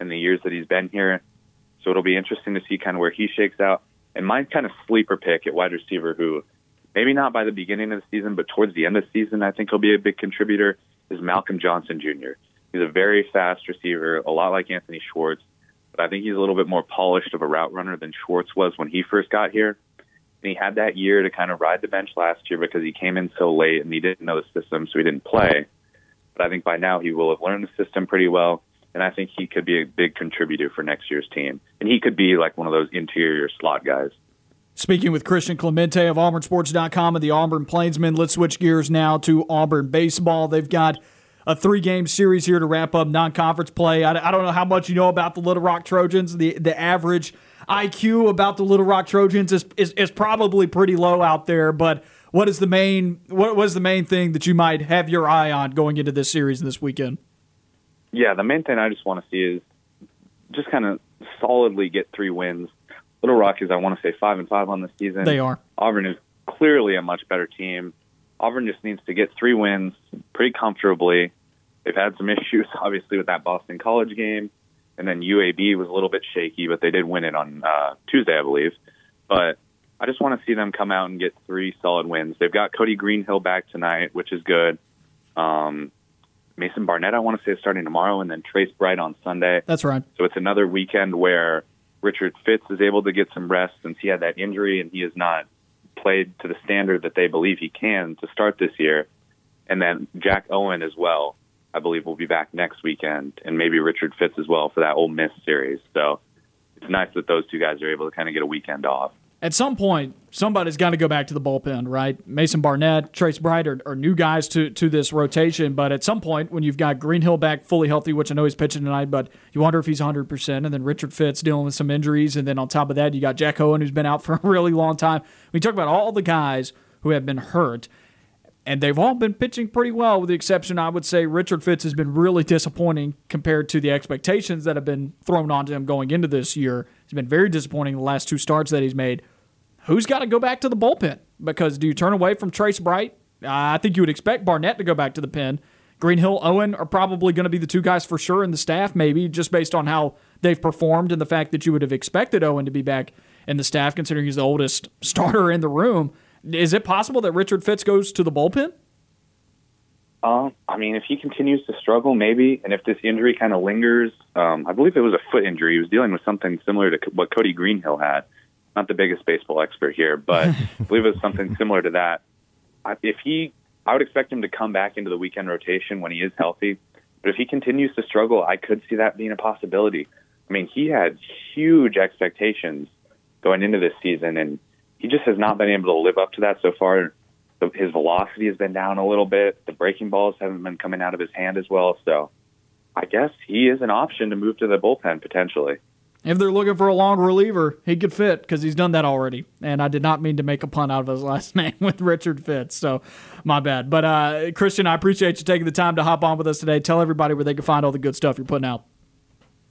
in the years that he's been here, so it'll be interesting to see kind of where he shakes out. And my kind of sleeper pick at wide receiver, who maybe not by the beginning of the season, but towards the end of the season, I think he'll be a big contributor, is Malcolm Johnson Jr. He's a very fast receiver, a lot like Anthony Schwartz, but I think he's a little bit more polished of a route runner than Schwartz was when he first got here. And he had that year to kind of ride the bench last year because he came in so late and he didn't know the system, so he didn't play. But I think by now he will have learned the system pretty well, and I think he could be a big contributor for next year's team. And he could be like one of those interior slot guys. Speaking with Christian Clemente of AuburnSports.com and the Auburn Plainsman, let's switch gears now to Auburn baseball. They've got a three game series here to wrap up non conference play. I, I, don't know how much you know about the Little Rock Trojans. The the average IQ about the Little Rock Trojans is, is, is probably pretty low out there, but what is the main what was the main thing that you might have your eye on going into this series this weekend? Yeah, the main thing I just want to see is just kind of solidly get three wins. Little Rock is I want to say five and five on the season. They are. Auburn is clearly a much better team. Auburn just needs to get three wins pretty comfortably. They've had some issues, obviously, with that Boston College game, and then UAB was a little bit shaky, but they did win it on uh, Tuesday, I believe. But I just want to see them come out and get three solid wins. They've got Cody Greenhill back tonight, which is good. Um, Mason Barnett, I want to say, is starting tomorrow, and then Trace Bright on Sunday. That's right. So it's another weekend where Richard Fitts is able to get some rest since he had that injury and he is not played to the standard that they believe he can to start this year. And then Jack Owen as well, I believe, will be back next weekend, and maybe Richard Fitts as well for that Ole Miss series. So it's nice that those two guys are able to kind of get a weekend off. At some point, somebody's got to go back to the bullpen, right? Mason Barnett, Trace Bright are, are, new guys to, to this rotation, but at some point, when you've got Greenhill back fully healthy, which I know he's pitching tonight, but you wonder if he's 100%, and then Richard Fitts dealing with some injuries, and then on top of that, you got Jack Owen, who's been out for a really long time. We talk about all the guys who have been hurt, and they've all been pitching pretty well, with the exception, I would say, Richard Fitts has been really disappointing compared to the expectations that have been thrown onto him going into this year. He's been very disappointing the last two starts that he's made who's got to go back to the bullpen? Because do you turn away from Trace Bright? Uh, I think you would expect Barnett to go back to the pen. Greenhill, Owen are probably going to be the two guys for sure in the staff, maybe just based on how they've performed and the fact that you would have expected Owen to be back in the staff, considering he's the oldest starter in the room. Is it possible that Richard Fitts goes to the bullpen? Um, I mean, if he continues to struggle, maybe, and if this injury kind of lingers, um, I believe it was a foot injury. He was dealing with something similar to what Cody Greenhill had not the biggest baseball expert here, but I believe it was something similar to that. If he, I would expect him to come back into the weekend rotation when he is healthy. But if he continues to struggle, I could see that being a possibility. I mean, he had huge expectations going into this season, and he just has not been able to live up to that so far. His velocity has been down a little bit. The breaking balls haven't been coming out of his hand as well. So I guess he is an option to move to the bullpen potentially. If they're looking for a long reliever, he could fit because he's done that already. And I did not mean to make a pun out of his last name with Richard Fitts, so my bad. But uh, Christian, I appreciate you taking the time to hop on with us today. Tell everybody where they can find all the good stuff you're putting out.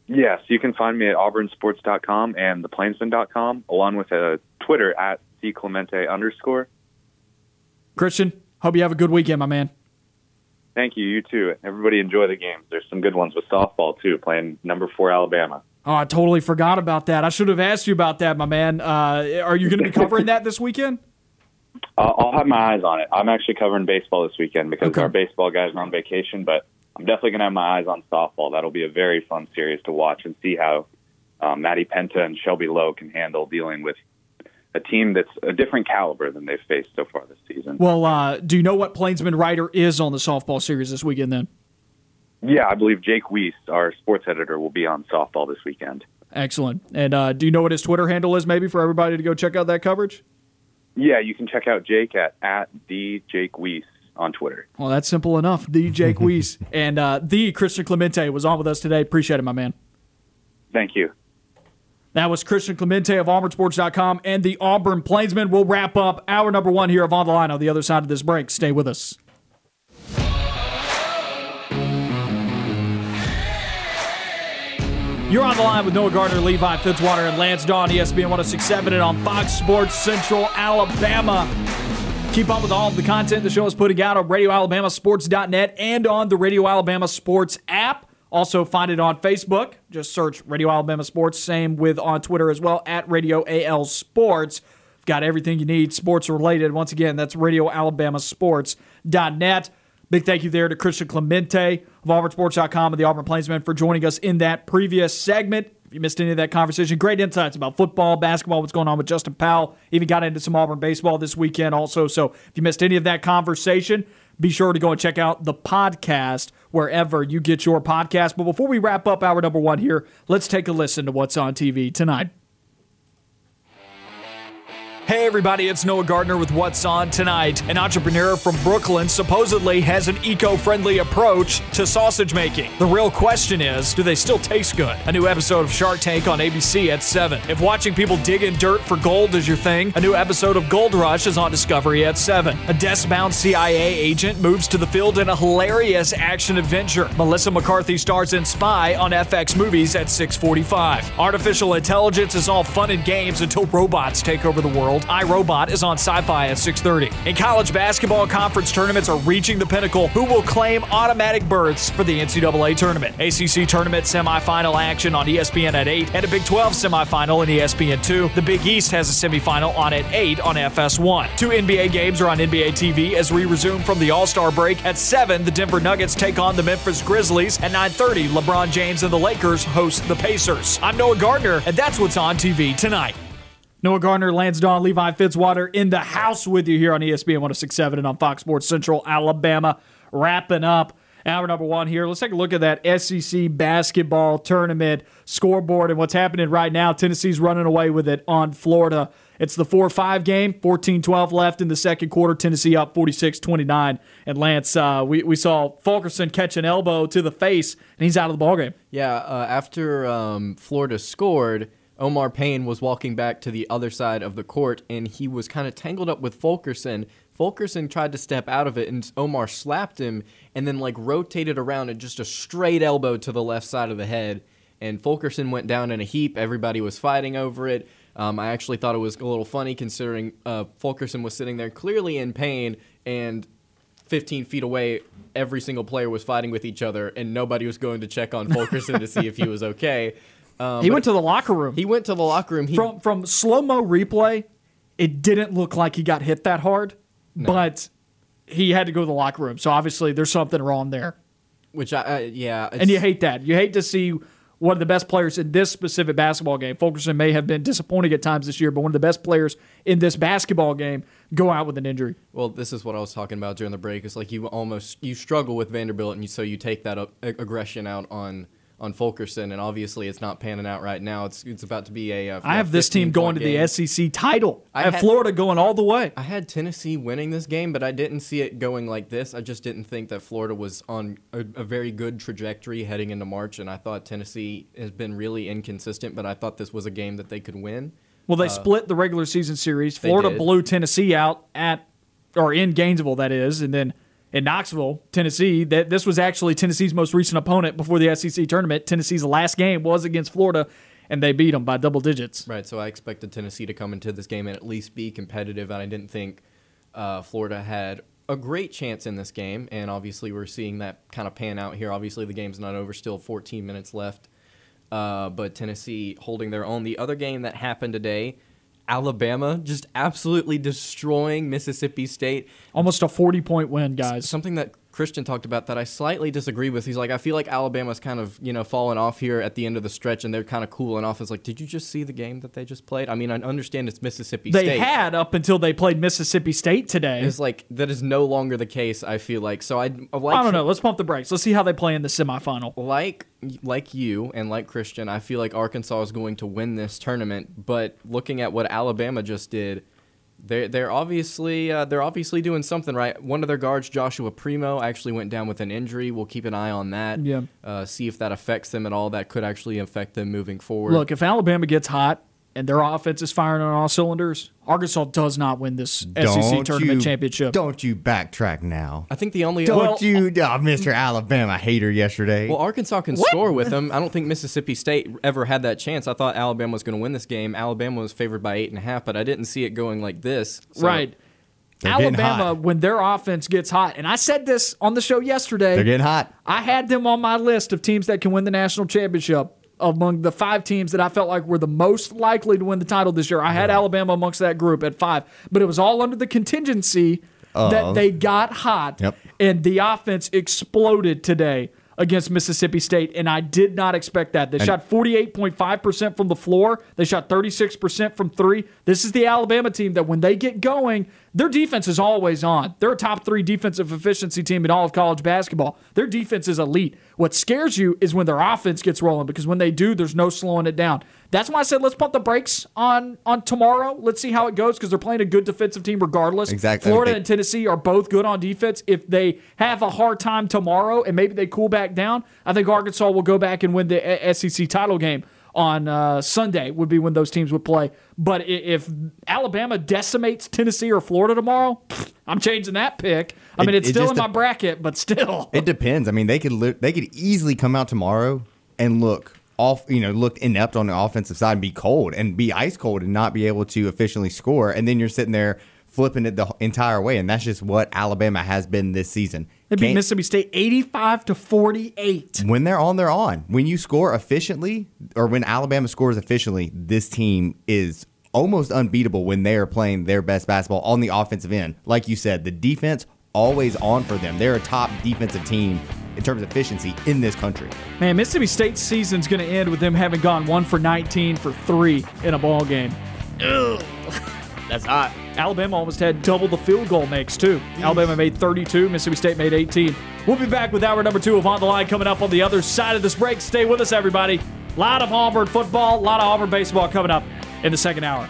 Yes, you can find me at auburnsports.com and theplainsman.com, along with a Twitter at cclemente underscore. Christian, hope you have a good weekend, my man. Thank you. You too. Everybody enjoy the games. There's some good ones with softball too, playing number four Alabama. Oh, I totally forgot about that. I should have asked you about that, my man. Uh, are you going to be covering that this weekend? Uh, I'll have my eyes on it. I'm actually covering baseball this weekend because Okay. our baseball guys are on vacation, but I'm definitely going to have my eyes on softball. That'll be a very fun series to watch and see how um, Maddie Penta and Shelby Lowe can handle dealing with a team that's a different caliber than they've faced so far this season. Well, uh, do you know what Plainsman writer is on the softball series this weekend? Then, Yeah, I believe Jake Weiss, our sports editor, will be on softball this weekend. excellent. And uh, do you know what his Twitter handle is? Maybe for everybody to go check out that coverage. Yeah, you can check out Jake at, at the Jake Weiss on Twitter. Well, that's simple enough. The Jake Weiss and uh, the Christian Clemente was on with us today. Appreciate it, my man. Thank you. That was Christian Clemente of AuburnSports.com and the Auburn Plainsman. We'll wrap up hour number one here of On the Line on the other side of this break. Stay with us. You're on the line with Noah Gardner, Levi Fitzwater, and Lance Dawe, ESPN 1067 and on Fox Sports Central Alabama. Keep up with all of the content the show is putting out on RadioAlabamaSports.net and on the Radio Alabama Sports app. Also, find it on Facebook. Just search Radio Alabama Sports. Same with on Twitter as well at Radio AL Sports. Got everything you need sports related. Once again, that's RadioAlabamaSports.net. Big thank you there to Christian Clemente of AuburnSports.com and the Auburn Plainsman for joining us in that previous segment. If you missed any of that conversation, great insights about football, basketball, what's going on with Justin Powell. Even got into some Auburn baseball this weekend also. So if you missed any of that conversation, be sure to go and check out the podcast wherever you get your podcast. But before we wrap up hour number one here, let's take a listen to what's on TV tonight. Hey everybody, it's Noah Gardner with What's On Tonight. An entrepreneur from Brooklyn supposedly has an eco-friendly approach to sausage making. The real question is, do they still taste good? A new episode of Shark Tank on ABC at 7. If watching people dig in dirt for gold is your thing, a new episode of Gold Rush is on Discovery at 7. A desk-bound CIA agent moves to the field in a hilarious action adventure. Melissa McCarthy stars in Spy on FX Movies at 645. Artificial intelligence is all fun and games until robots take over the world. iRobot is on Syfy at 6:30. In college basketball, conference tournaments are reaching the pinnacle. Who will claim automatic berths for the NCAA tournament? ACC tournament semifinal action on ESPN at 8, and a Big 12 semifinal in ESPN 2. The Big East has a semifinal on at 8 on FS1. Two NBA games are on NBA TV as we resume from the All-Star break. At 7, the Denver Nuggets take on the Memphis Grizzlies. At 9:30, LeBron James and the Lakers host the Pacers. I'm Noah Gardner, and that's what's on TV tonight. Noah Gardner, Lance Dawe, Levi Fitzwater in the house with you here on ESPN 1067 and on Fox Sports Central Alabama. Wrapping up hour number one here. Let's take a look at that SEC basketball tournament scoreboard and what's happening right now. Tennessee's running away with it on Florida. It's the 4 5 game, 14 12 left in the second quarter. Tennessee up 46 29. And Lance, uh, we, we saw Fulkerson catch an elbow to the face, and he's out of the ballgame. Yeah, uh, after um, Florida scored, Omar Payne was walking back to the other side of the court, and he was kind of tangled up with Fulkerson. Fulkerson tried to step out of it, and Omar slapped him, and then like rotated around and just a straight elbow to the left side of the head. And Fulkerson went down in a heap. Everybody was fighting over it. Um, I actually thought it was a little funny considering uh, Fulkerson was sitting there clearly in pain, and 15 feet away, every single player was fighting with each other, and nobody was going to check on Fulkerson to see if he was okay. Um, He went to the locker room. he went to the locker room. He, from from slow mo replay, it didn't look like he got hit that hard, but he had to go to the locker room. So obviously there's something wrong there, which I, uh, yeah, and you hate that. You hate to see one of the best players in this specific basketball game. Fulkerson may have been disappointing at times this year, but one of the best players in this basketball game go out with an injury. Well, this is what I was talking about during the break. It's like you almost you struggle with Vanderbilt, and you, so you take that up, aggression out on on Fulkerson, and obviously it's not panning out right now. It's it's about to be a. Uh, I have this team going to the SEC title. I, I have had- Florida going all the way. I had Tennessee winning this game, but I didn't see it going like this. I just didn't think that Florida was on a, a very good trajectory heading into March, and I thought Tennessee has been really inconsistent. But I thought this was a game that they could win. Well, they split the regular season series. Uh, Florida blew Tennessee out at, or in Gainesville, that is, and then in Knoxville, Tennessee. That this was actually Tennessee's most recent opponent before the SEC tournament. Tennessee's last game was against Florida, and they beat them by double digits. Right, so I expected Tennessee to come into this game and at least be competitive, and I didn't think uh, Florida had a great chance in this game, and obviously we're seeing that kind of pan out here. Obviously, the game's not over; still 14 minutes left. Uh, but Tennessee holding their own. The other game that happened today, Alabama just absolutely destroying Mississippi State. Almost a 40 point win, guys. Something that Christian talked about that I slightly disagree with. He's like, I feel like Alabama's kind of, you know, falling off here at the end of the stretch and they're kind of cooling off. It's like, did you just see the game that they just played? I mean, I understand it's Mississippi They State. had up until they played Mississippi State today. It's like, that is no longer the case, I feel like. So I, I uh, like. I don't know. Let's pump the brakes. Let's see how they play in the semifinal. like like you and like Christian, I feel like Arkansas is going to win this tournament. But looking at what Alabama just did, they're they're obviously uh, they're obviously doing something right. One of their guards, Joshua Primo, actually went down with an injury. We'll keep an eye on that. Yeah. Uh, see if that affects them at all. That could actually affect them moving forward. Look, if Alabama gets hot and their offense is firing on all cylinders, Arkansas does not win this SEC Don't tournament you- championship. Don't you backtrack now. I think the only Don't Well- you, uh, oh, Mr. Alabama hater yesterday. Well, Arkansas can score with them. I don't think Mississippi State ever had that chance. I thought Alabama was going to win this game. Alabama was favored by eight and a half, but I didn't see it going like this. So- Right. They're Alabama, when their offense gets hot, and I said this on the show yesterday. They're getting hot. I had them on my list of teams that can win the national championship. Among the five teams that I felt like were the most likely to win the title this year, I had Alabama amongst that group at five. But it was all under the contingency that uh-huh. they got hot Yep. and the offense exploded today against Mississippi State. And I did not expect that. They shot 48.5% from the floor, they shot 36% from three. This is the Alabama team that when they get going, their defense is always on. They're a top three defensive efficiency team in all of college basketball. Their defense is elite. What scares you is when their offense gets rolling because when they do, there's no slowing it down. That's why I said let's pump the brakes on on tomorrow. Let's see how it goes because they're playing a good defensive team regardless. Exactly. Florida and Tennessee are both good on defense. If they have a hard time tomorrow and maybe they cool back down, I think Arkansas will go back and win the SEC title game on uh, Sunday. Would be when those teams would play. But if Alabama decimates Tennessee or Florida tomorrow, I'm changing that pick. I It- mean, it's it still in my bracket, but still. It depends. I mean, they could li- they could easily come out tomorrow and look off, you know, look inept on the offensive side and be cold and be ice cold and not be able to efficiently score. And then you're sitting there flipping it the entire way, and that's just what Alabama has been this season. They beat Mississippi State 85 to 48. when they're on, they're on. When you score efficiently, or when Alabama scores efficiently, this team is almost unbeatable when they are playing their best basketball on the offensive end. Like you said, the defense always on for them. They're a top defensive team in terms of efficiency in this country. Man, Mississippi State's season's going to end with them having gone one for 19 for three in a ball game. That's hot. Alabama almost had double the field goal makes, too. Alabama made 32, Mississippi State made 18. We'll be back with hour number two of On the Line coming up on the other side of this break. Stay with us, everybody. A lot of Auburn football, a lot of Auburn baseball coming up in the second hour.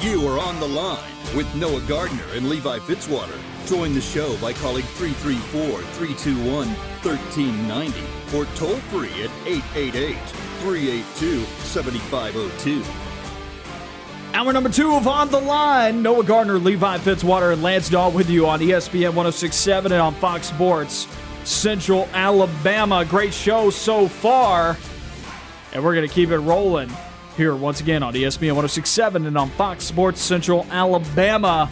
You are on the line with Noah Gardner and Levi Fitzwater. Join the show by calling 334 321 1390 or toll free at 888 382 7502. Hour number two of On the Line. Noah Gardner, Levi Fitzwater, and Lance Dawe with you on ESPN 1067 and on Fox Sports Central Alabama. Great show so far. And we're going to keep it rolling here once again on ESPN 1067 and on Fox Sports Central Alabama.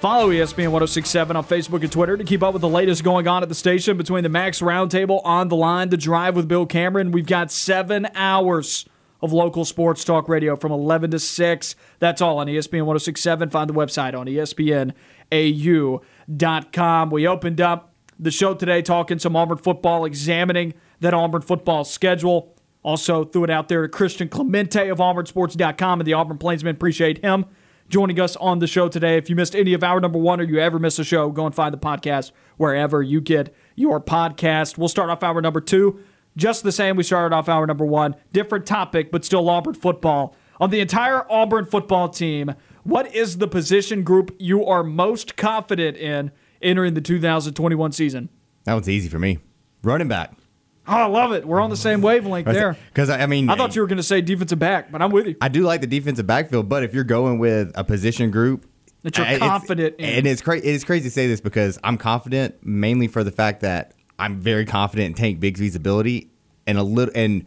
Follow ESPN 1067 on Facebook and Twitter to keep up with the latest going on at the station between the Max Roundtable on the line, the drive with Bill Cameron. We've got seven hours of local sports talk radio from 11 to 6. That's all on ESPN 1067. Find the website on ESPNAU.com. We opened up the show today talking some Auburn football, examining that Auburn football schedule. Also, threw it out there to Christian Clemente of AuburnSports.com and the Auburn Plainsman. Appreciate him joining us on the show today. If you missed any of our number one or you ever miss a show, go and find the podcast wherever you get your podcast. We'll start off hour number two just the same. We started off hour number one, different topic, but still Auburn football. On the entire Auburn football team, what is the position group you are most confident in entering the 2021 season? That one's easy for me. Running back. Oh, I love it. We're on the same wavelength there. Because I mean, I thought you were going to say defensive back, but I'm with you. I do like the defensive backfield, but if you're going with a position group That you're I- it's- confident in. and it's crazy. It's crazy to say this because I'm confident mainly for the fact that I'm very confident in Tank Bigsby's ability and a little and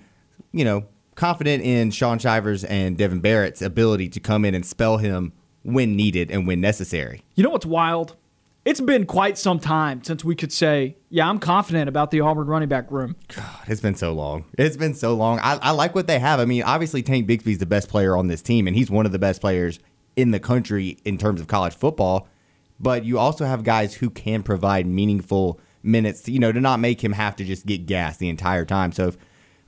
you know confident in Shaun Shivers and Devan Barrett's ability to come in and spell him when needed and when necessary. You know what's wild? It's been quite some time since we could say, yeah, I'm confident about the Auburn running back room. God, it's been so long. It's been so long. I, I like what they have. I mean, obviously Tank Bigsby's the best player on this team, and he's one of the best players in the country in terms of college football. But you also have guys who can provide meaningful minutes, you know, to not make him have to just get gas the entire time. So if,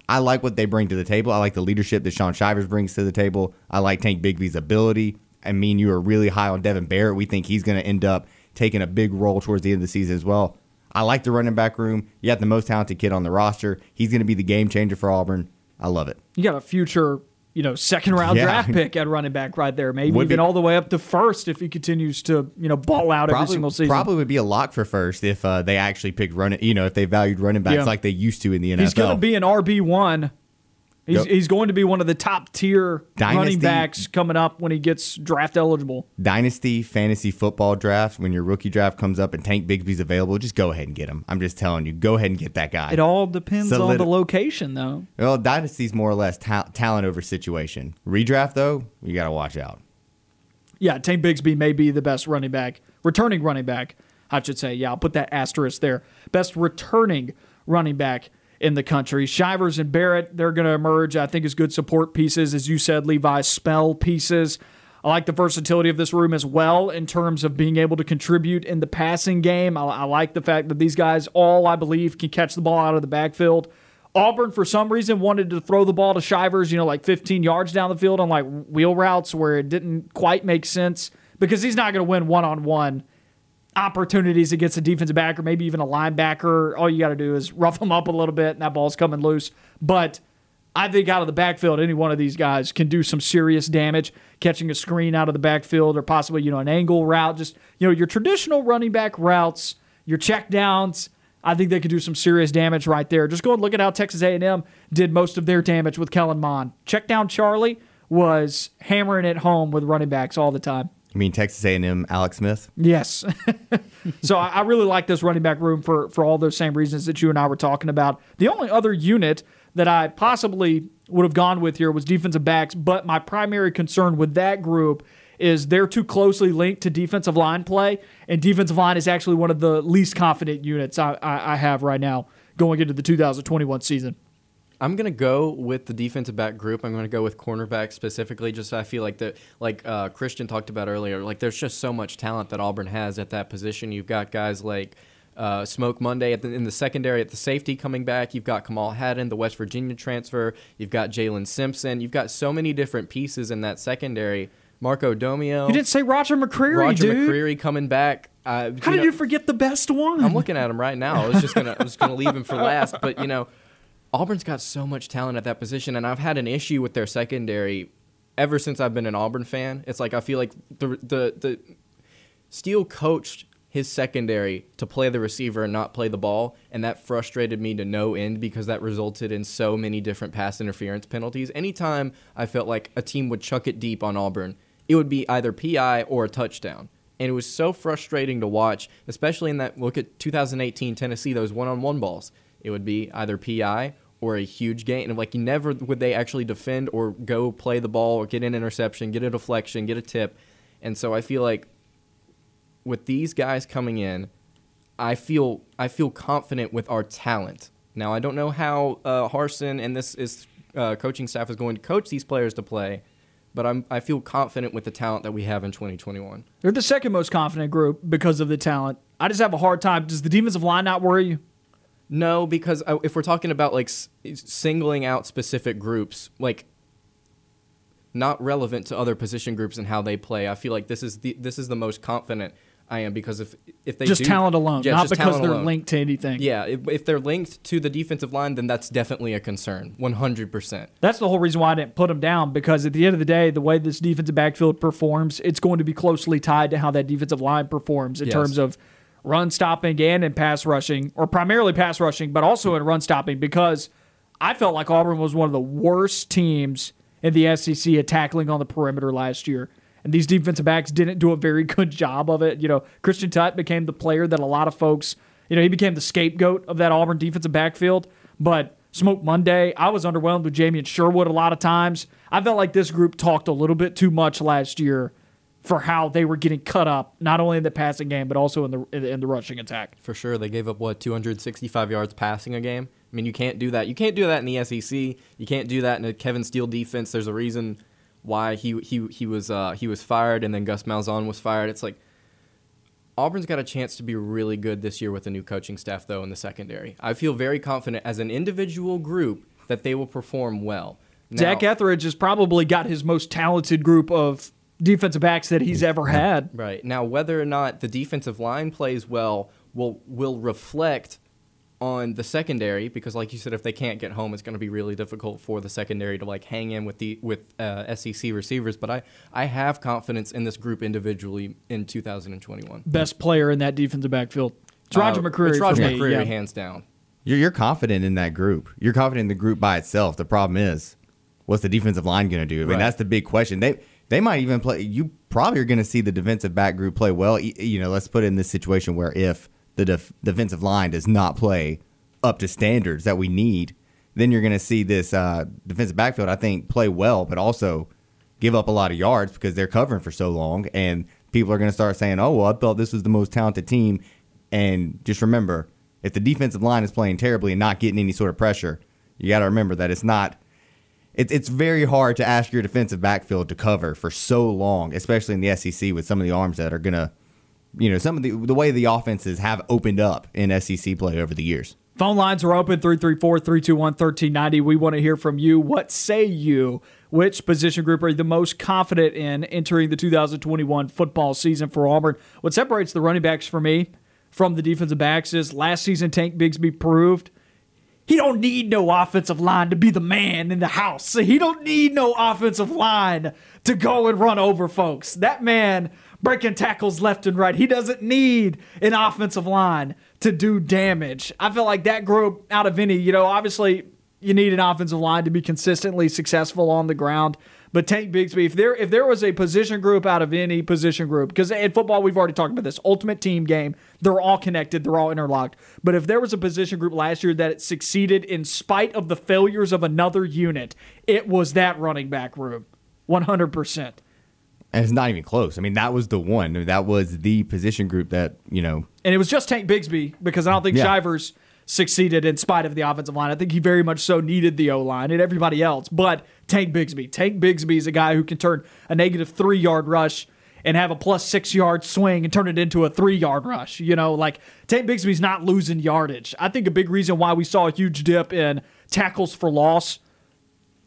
I like what they bring to the table. I like the leadership that Shaun Shivers brings to the table. I like Tank Bigsby's ability. I mean, you are really high on Devan Barrett. We think he's going to end up taking a big role towards the end of the season as well. I like the running back room. You got the most talented kid on the roster. He's going to be the game changer for Auburn. I love it. You got a future, you know, second round Yeah. draft pick at running back right there. Maybe Would even be- all the way up to first if he continues to, you know, ball out every single season. probably would be a lock for first if uh, they actually picked running. You know, if they valued running backs Yeah. like they used to in the NFL. He's going to be an RB one. He's, Yep. he's going to be one of the top tier running backs coming up when he gets draft eligible. Dynasty fantasy football draft. When your rookie draft comes up and Tank Bigsby's available, just go ahead and get him. I'm just telling you, go ahead and get that guy. It all depends on the location, though. Well, Dynasty's more or less ta- talent over situation. Redraft though, you got to watch out. Yeah, Tank Bigsby may be the best running back, returning running back, I should say. Yeah, I'll put that asterisk there. Best returning running back in the country. Shivers and Barrett, they're going to emerge, I think, as good support pieces. As you said, Levi, spell pieces. I like the versatility of this room as well in terms of being able to contribute in the passing game. I, I like the fact that these guys all, I believe, can catch the ball out of the backfield. Auburn, for some reason, wanted to throw the ball to Shivers, you know, like 15 yards down the field on like wheel routes where it didn't quite make sense because he's not going to win one on one opportunities against a defensive back or maybe even a linebacker. All you got to do is rough them up a little bit and that ball's coming loose. But I think out of the backfield, any one of these guys can do some serious damage, catching a screen out of the backfield or possibly, you know, an angle route. Just, you know, your traditional running back routes, your check downs. I think they could do some serious damage right there. Just go and look at how Texas A&M did most of their damage with Kellen Mond. Check down Charlie was hammering it home with running backs all the time. I mean, Texas A&M, Alex Smith. Yes. so I, I really like this running back room for for all those same reasons that you and I were talking about. The only other unit that I possibly would have gone with here was defensive backs, but my primary concern with that group is they're too closely linked to defensive line play, and defensive line is actually one of the least confident units I, I, I have right now going into the 2021 season. I'm gonna go with the defensive back group. I'm gonna go with cornerback specifically. Just I feel like the like uh, Christian talked about earlier. Like there's just so much talent that Auburn has at that position. You've got guys like uh, Smoke Monday at the, in the secondary at the safety coming back. You've got Kamal Hadden, the West Virginia transfer. You've got Jalen Simpson. You've got so many different pieces in that secondary. Marco Domio. You didn't say Roger McCreary, Roger dude. McCreary coming back. Uh, How did know- you forget the best one? I'm looking at him right now. I was just gonna I was gonna leave him for last, but you know, Auburn's got so much talent at that position, and I've had an issue with their secondary ever since I've been an Auburn fan. It's like I feel like the the the Steele coached his secondary to play the receiver and not play the ball, and that frustrated me to no end because that resulted in so many different pass interference penalties. Anytime I felt like a team would chuck it deep on Auburn, it would be either PI or a touchdown. And it was so frustrating to watch, especially in that look at 2018 Tennessee, those one on one balls. It would be either PI or a huge gain. And like, you never would they actually defend or go play the ball or get an interception, get a deflection, get a tip. And so I feel like with these guys coming in, I feel I feel confident with our talent. Now I don't know how uh, Harsin and this is uh, coaching staff is going to coach these players to play, but I'm I feel confident with the talent that we have in 2021. They're the second most confident group because of the talent. I just have a hard time. Does the defensive line not worry you? No, because uh, if we're talking about like s- singling out specific groups, like not relevant to other position groups and how they play, I feel like this is the this is the most confident I am because if if they just do- talent alone, Yeah, not because they're alone. linked to anything. Yeah, if, if they're linked to the defensive line, then that's definitely a concern, 100%. That's the whole reason why I didn't put them down because at the end of the day, the way this defensive backfield performs, it's going to be closely tied to how that defensive line performs in Yes. terms of run stopping and in pass rushing, or primarily pass rushing, but also in run stopping because I felt like Auburn was one of the worst teams in the SEC at tackling on the perimeter last year. And these defensive backs didn't do a very good job of it. You know, Christian Tutt became the player that a lot of folks, you know, he became the scapegoat of that Auburn defensive backfield. But Smoke Monday, I was underwhelmed with Jamien Sherwood a lot of times. I felt like this group talked a little bit too much last year for how they were getting cut up, not only in the passing game but also in the in the rushing attack. For sure, they gave up what 265 yards passing a game. I mean, you can't do that. You can't do that in the SEC. You can't do that in a Kevin Steele defense. There's a reason why he he he was uh, he was fired, and then Gus Malzahn was fired. It's like Auburn's got a chance to be really good this year with a new coaching staff, though, in the secondary. I feel very confident as an individual group that they will perform well. Now, Zach Etheridge has probably got his most talented group of defensive backs that he's ever had. Right. Now, whether or not the defensive line plays well will will reflect on the secondary because, like you said, if they can't get home, it's going to be really difficult for the secondary to like hang in with the with uh, SEC receivers. But I I have confidence in this group individually in 2021. Best player in that defensive backfield. It's Roger Uh, McCreary. It's Roger for me, McCreary, yeah. hands down. You're, you're confident in that group. You're confident in the group by itself. The problem is, what's the defensive line going to do? I mean, Right. that's the big question. They they might even play. You probably are going to see the defensive back group play well. You know, let's put it in this situation where if the def- defensive line does not play up to standards that we need, then you're going to see this uh, defensive backfield. I think play well, but also give up a lot of yards because they're covering for so long, and people are going to start saying, "Oh, well, I thought this was the most talented team." And just remember, if the defensive line is playing terribly and not getting any sort of pressure, you got to remember that it's not. It's it's very hard to ask your defensive backfield to cover for so long, especially in the SEC with some of the arms that are gonna, you know, some of the the way the offenses have opened up in SEC play over the years. Phone lines are open 334 321 1390. We want to hear from you. What say you? Which position group are you the most confident in entering the 2021 football season for Auburn? What separates the running backs for me from the defensive backs is last season Tank Bigsby proved he don't need no offensive line to be the man in the house. He don't need no offensive line to go and run over folks. That man breaking tackles left and right. He doesn't need an offensive line to do damage. I feel like that group out of any, you know, obviously you need an offensive line to be consistently successful on the ground. But Tank Bigsby, if there if there was a position group out of any position group, because in football we've already talked about this ultimate team game, they're all connected, they're all interlocked. But if there was a position group last year that succeeded in spite of the failures of another unit, it was that running back room, one hundred percent. And it's not even close. I mean, that was the one. That was the position group that you know. And it was just Tank Bigsby because I don't think Yeah. Shivers succeeded in spite of the offensive line. I think he very much so needed the O line and everybody else. But Tank Bigsby, Tank Bigsby is a guy who can turn a negative three yard rush and have a plus six yard swing and turn it into a three yard rush. You know, like Tank Bigsby's not losing yardage. I think a big reason why we saw a huge dip in tackles for loss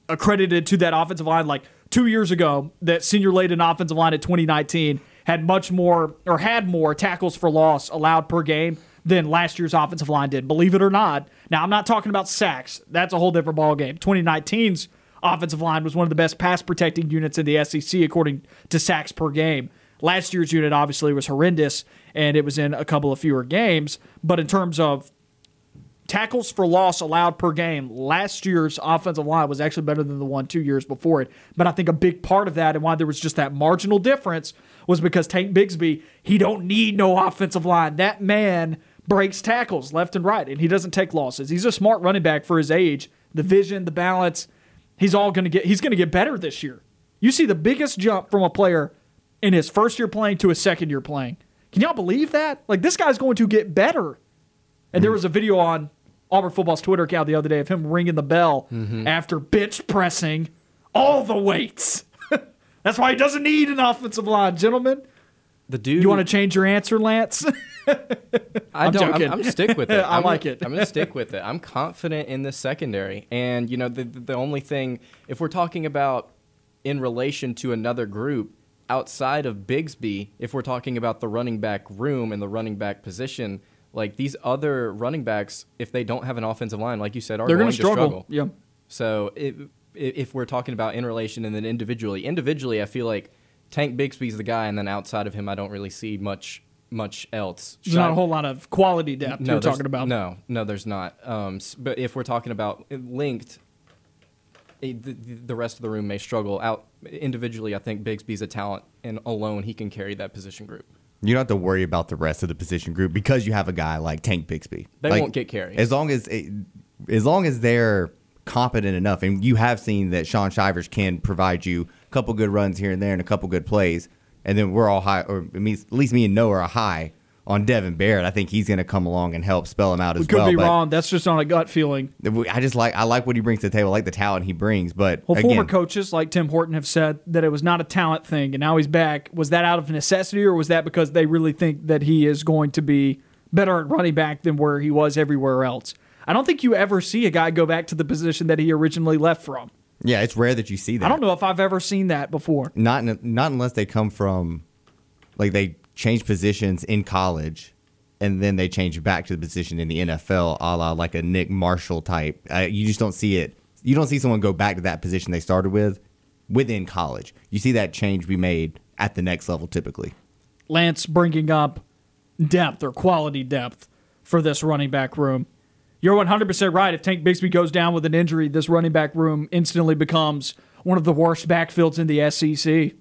accredited to that offensive line like two years ago that senior laden offensive line at 2019 had much more or had more tackles for loss allowed per game than last year's offensive line did believe it or not now i'm not talking about sacks that's a whole different ball game 2019's offensive line was one of the best pass protecting units in the sec according to sacks per game last year's unit obviously was horrendous and it was in a couple of fewer games but in terms of tackles for loss allowed per game. Last year's offensive line was actually better than the one two years before it. But I think a big part of that and why there was just that marginal difference was because Tank Bigsby, he don't need no offensive line. That man breaks tackles left and right, and he doesn't take losses. He's a smart running back for his age. The vision, the balance, he's all gonna get he's gonna get better this year. You see the biggest jump from a player in his first year playing to his second year playing. Can y'all believe that? Like this guy's going to get better. And there hmm. was a video on Auburn football's Twitter account the other day of him ringing the bell mm-hmm. after bench pressing all the weights. That's why he doesn't need an offensive line, gentlemen. The dude. You want to change your answer, Lance? I I'm don't. joking. I'm, I'm stick with it. I I'm like gonna- it. I'm gonna stick with it. I'm confident in the secondary, and you know the the only thing if we're talking about in relation to another group outside of Bigsby, if we're talking about the running back room and the running back position, like these other running backs, if they don't have an offensive line, like you said, are They're going going to struggle. Yeah. so it, if we're talking about in relation and then individually, individually, I feel like Tank Bigsby's the guy, and then outside of him, I don't really see much much else. There's not a whole lot of quality depth you're talking about. No, no, there's not. Um, but if we're talking about linked, eh, the, the rest of the room may struggle out individually. I think Bigsby's a talent, and alone he can carry that position group. You don't have to worry about the rest of the position group because you have a guy like Tank Bigsby. They Like, won't get carried. as long as it, as long as they're competent enough, and you have seen that Shaun Shivers can provide you a couple good runs here and there and a couple good plays, and then we're all high, or at least at least me and Noah are high on Devan Barrett. I think he's going to come along and help spell him out we as could well. Could be wrong. That's just on a gut feeling. I just like I like what he brings to the table. I like the talent he brings, but Well, again, former coaches like Tim Horton have said that it was not a talent thing, and now he's back. Was that out of necessity, or was that because they really think that he is going to be better at running back than where he was everywhere else? I don't think you ever see a guy go back to the position that he originally left from. Yeah, it's rare that you see that. I don't know if I've ever seen that before. Not in, not unless they come from like they change positions in college and then they change back to the position in the NFL, a la like a Nick Marshall type. Uh, you just don't see it. You don't see someone go back to that position they started with within college. You see that change be made at the next level typically. Lance bringing up depth or quality depth for this running back room. You're 100% right. If Tank Bigsby goes down with an injury, this running back room instantly becomes one of the worst backfields in the SEC.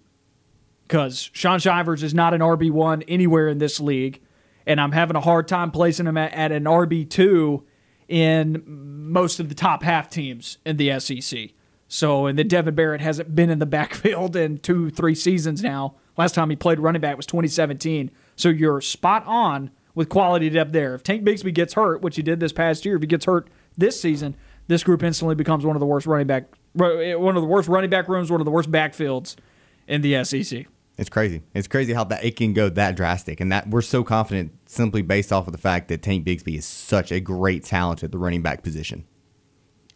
Because Shaun Shivers is not an RB1 anywhere in this league. And I'm having a hard time placing him at, at an RB2 in most of the top half teams in the SEC. So, and then Devan Barrett hasn't been in the backfield in two, three seasons now. Last time he played running back was 2017. So you're spot on with quality depth there. If Tank Bigsby gets hurt, which he did this past year, if he gets hurt this season, this group instantly becomes one of the worst running back, eh, one of the worst running back rooms, one of the worst backfields in the SEC. It's crazy. It's crazy how that it can go that drastic, and that we're so confident simply based off of the fact that Tank Bigsby is such a great talent at the running back position.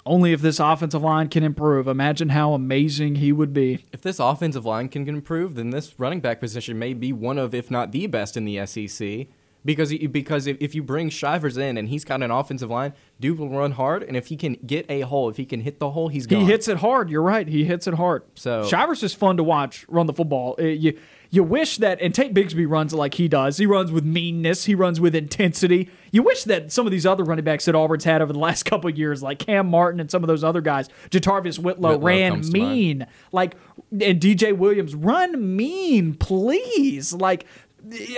Only if this offensive line can improve. Imagine how amazing he would be. If this offensive line can improve, then this running back position may be one of, if not the best in the SEC. Because because if, if you bring Shivers in and he's got an offensive line, Duke will run hard, and if he can get a hole, if he can hit the hole, he's gone. He hits it hard. You're right. He hits it hard. So- Shivers is fun to watch run the football. Uh, you you wish that and Tank Bigsby runs like he does. He runs with meanness. He runs with intensity. You wish that some of these other running backs that Auburn's had over the last couple of years, like Kam Martin and some of those other guys, Jatarvis Whitlow, Whitlow ran comes to mind. mean. Like and DJ Williams, run mean, please. Like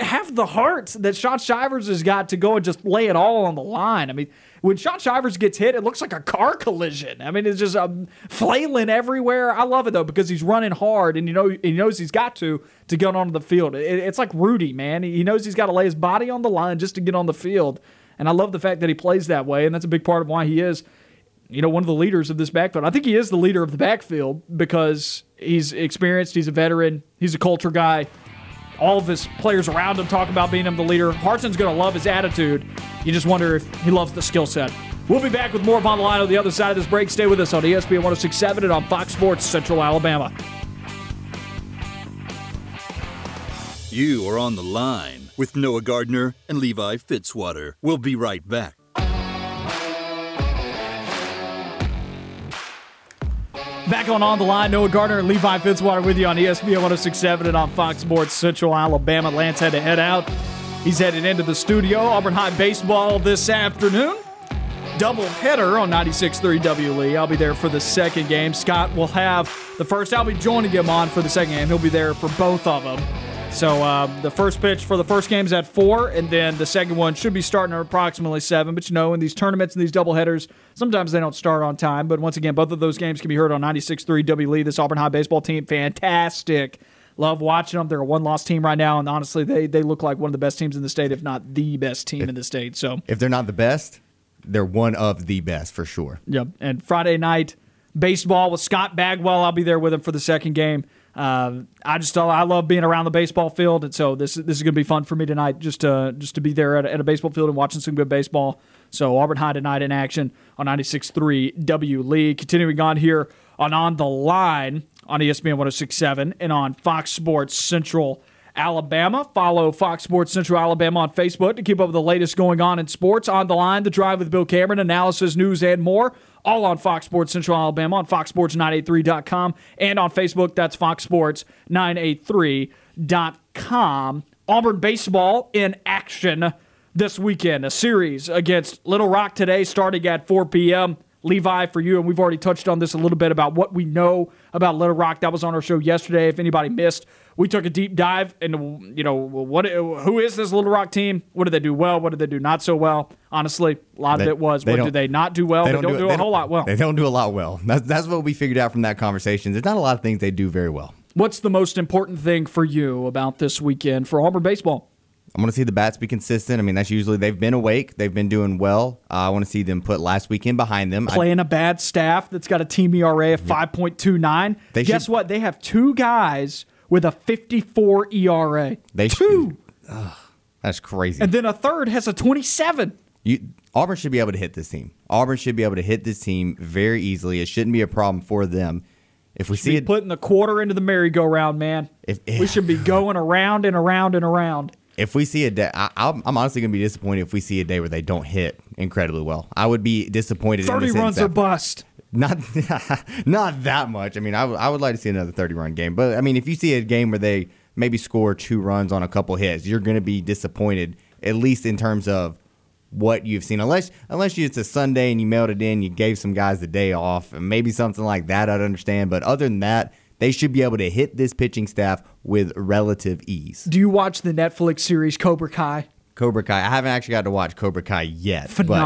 have the heart that Shaun Shivers has got to go and just lay it all on the line. I mean, when Shaun Shivers gets hit, it looks like a car collision. I mean, it's just um, flailing everywhere. I love it though because he's running hard and you know he knows he's got to to get onto the field. It, it's like Rudy, man. He knows he's got to lay his body on the line just to get on the field. And I love the fact that he plays that way, and that's a big part of why he is you know, one of the leaders of this backfield. I think he is the leader of the backfield because he's experienced, he's a veteran, he's a culture guy. All of his players around him talk about being him the leader. Harsin's going to love his attitude. You just wonder if he loves the skill set. We'll be back with more of On the Line on the other side of this break. Stay with us on ESPN 1067 and on Fox Sports Central Alabama. You are on the line with Noah Gardner and Levi Fitzwater. We'll be right back. Back on On the Line, Noah Gardner and Levi Fitzwater with you on ESPN 1067 and on Fox Sports Central Alabama. Lance had to head out. He's headed into the studio. Auburn High Baseball this afternoon. Double header on 96.3 W Lee. I'll be there for the second game. Scott will have the first. I'll be joining him on for the second game. He'll be there for both of them. So uh, the first pitch for the first game is at four, and then the second one should be starting at approximately seven. But you know, in these tournaments and these double headers, sometimes they don't start on time. But once again, both of those games can be heard on 96.3 W Lee. This Auburn High baseball team, fantastic. Love watching them. They're a one-loss team right now, and honestly, they they look like one of the best teams in the state, if not the best team in the state. So If they're not the best, they're one of the best for sure. Yep. And Friday night baseball with Scott Bagwell. I'll be there with him for the second game. Uh, I just I love being around the baseball field, and so this this is going to be fun for me tonight. Just to just to be there at a, at a baseball field and watching some good baseball. So Auburn High tonight in action on 96.3 W League. Continuing on here on On the Line on ESPN 1067 and on Fox Sports Central Alabama. Follow Fox Sports Central Alabama on Facebook to keep up with the latest going on in sports. On the line, the drive with Bill Cameron, analysis, news, and more. All on Fox Sports Central Alabama, on foxsports983.com, and on Facebook, that's foxsports983.com. Auburn baseball in action this weekend. A series against Little Rock today, starting at 4 p.m. Levi, for you, and we've already touched on this a little bit about what we know about Little Rock. That was on our show yesterday. If anybody missed, we took a deep dive into you know what who is this Little Rock team? What did they do well? What did they do not so well? Honestly, a lot They- of it was what don't- did they not do well? They, don't, do, it- a whole lot well. They don't do a lot well. That's that's what we figured out from that conversation. There's not a lot of things they do very well. What's the most important thing for you about this weekend for Auburn baseball? I want to see the bats be consistent. I mean, that's usually they've been awake, they've been doing well. Uh, I want to see them put last weekend behind them. I- Playing a bad staff that's got a team ERA of 5.29. Guess should- what? They have two guys with a 54 ERA. They two. should- that's crazy. And then a third has a 27. You, Auburn should be able to hit this team. Auburn should be able to hit this team very easily. It shouldn't be a problem for them. If we see it, putting the quarter into the merry-go-round, man. If- we should be going around and around and around. if we see a day, I, I'm I'm honestly gonna be disappointed if we see a day where they don't hit incredibly well. I would be disappointed. in the 30 sense runs that- bust. Not not that much. I mean, I would- I would like to see another 30 run game. But I mean, if you see a game where they maybe score two runs on a couple hits, you're going to be disappointed at least in terms of what you've seen. Unless unless it's a Sunday and you mailed it in, you gave some guys the day off, and maybe something like that I'd understand. But other than that, they should be able to hit this pitching staff with relative ease. Do you watch the Netflix series Cobra Kai? Cobra Kai. I haven't actually got to watch Cobra Kai yet. but-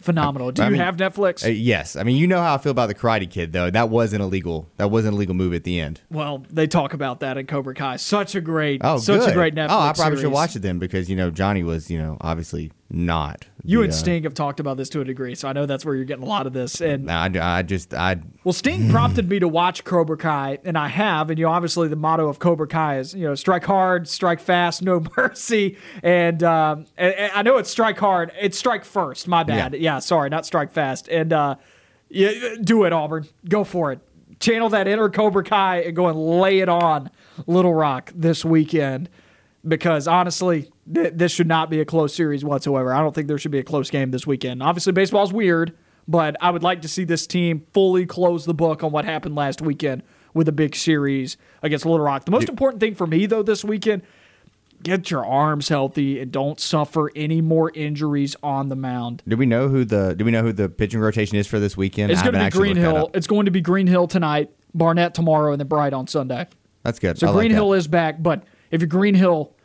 Phenomenal. Do I you mean, have Netflix? Uh, yes, I mean you know how I feel about the Karate Kid though. That wasn't illegal. That wasn't a legal move at the end. well, they talk about that in Cobra Kai. Such a great, Oh, such good. a great Netflix Oh, I probably series. should watch it then because you know Johnny was you know obviously not. You the, and uh, Sting have talked about this to a degree, so I know that's where you're getting a lot of this. And I, I just I well, Sting prompted me to watch Cobra Kai, and I have. And you know, obviously, the motto of Cobra Kai is you know, strike hard, strike fast, no mercy. And, um, and, and I know it's strike hard. It's strike first. My bad. Yeah. Yeah, sorry, not strike fast. And uh, yeah, do it, Auburn. Go for it. Channel that inner Cobra Kai and go and lay it on Little Rock this weekend. Because honestly, th- this should not be a close series whatsoever. I don't think there should be a close game this weekend. Obviously, baseball's weird, but I would like to see this team fully close the book on what happened last weekend with a big series against Little Rock. The most important thing for me, though, this weekend, get your arms healthy and don't suffer any more injuries on the mound. do we know who the do we know who the pitching rotation is for this weekend? It's going to be Greenhill. It's going to be Greenhill tonight, Barnett tomorrow, and then Bright on Sunday. That's good. So I like Green that. Hill is back, but if you're Greenhill,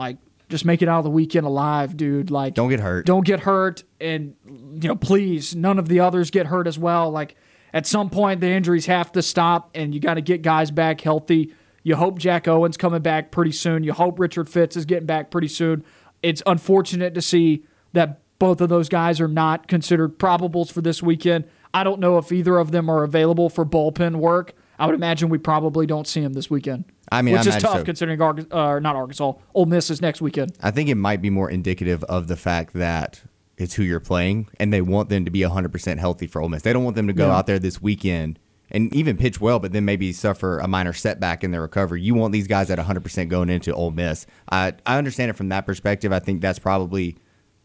like just make it out of the weekend alive, dude. Like Don't get hurt. Don't get hurt, and you know, please, none of the others get hurt as well. Like at some point, the injuries have to stop, and you got to get guys back healthy. You hope Jack Owens coming back pretty soon. You hope Richard Fitts is getting back pretty soon. It's unfortunate to see that both of those guys are not considered probables for this weekend. I don't know if either of them are available for bullpen work. I would imagine we probably don't see him this weekend. I mean, which I is tough considering Arg- uh, not Arkansas, Ole Miss is next weekend. I think it might be more indicative of the fact that it's who you're playing, and they want them to be 100% healthy for Ole Miss. They don't want them to go Yeah. out there this weekend and even pitch well, but then maybe suffer a minor setback in their recovery. You want these guys at 100% going into Ole Miss. I, I understand it from that perspective. I think that's probably,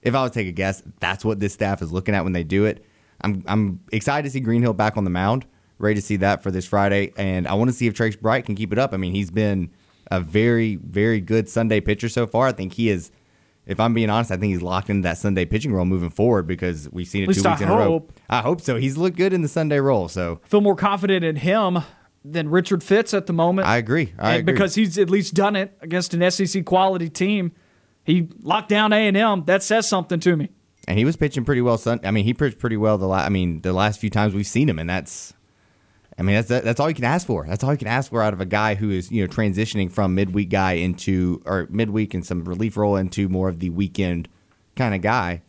if I was to take a guess, that's what this staff is looking at when they do it. I'm, I'm excited to see Greenhill back on the mound. Ready to see that for this Friday, and I want to see if Trace Bright can keep it up. I mean, he's been a very, very good Sunday pitcher so far. I think he is if I'm being honest, I think he's locked into that Sunday pitching role moving forward because we've seen it two I weeks in a row. hope. I hope so. He's looked good in the Sunday role, so I feel more confident in him than Richard Fitts at the moment. I agree. I agree. because he's at least done it against an SEC quality team. He locked down A and M. That says something to me. and he was pitching pretty well. Sun. I mean, he pitched pretty well the. last. I mean, the last few times we've seen him, and that's. I mean, that's that's all you can ask for. That's all you can ask for out of a guy who is you know transitioning from midweek guy into or midweek and some relief role into more of the weekend kind of guy.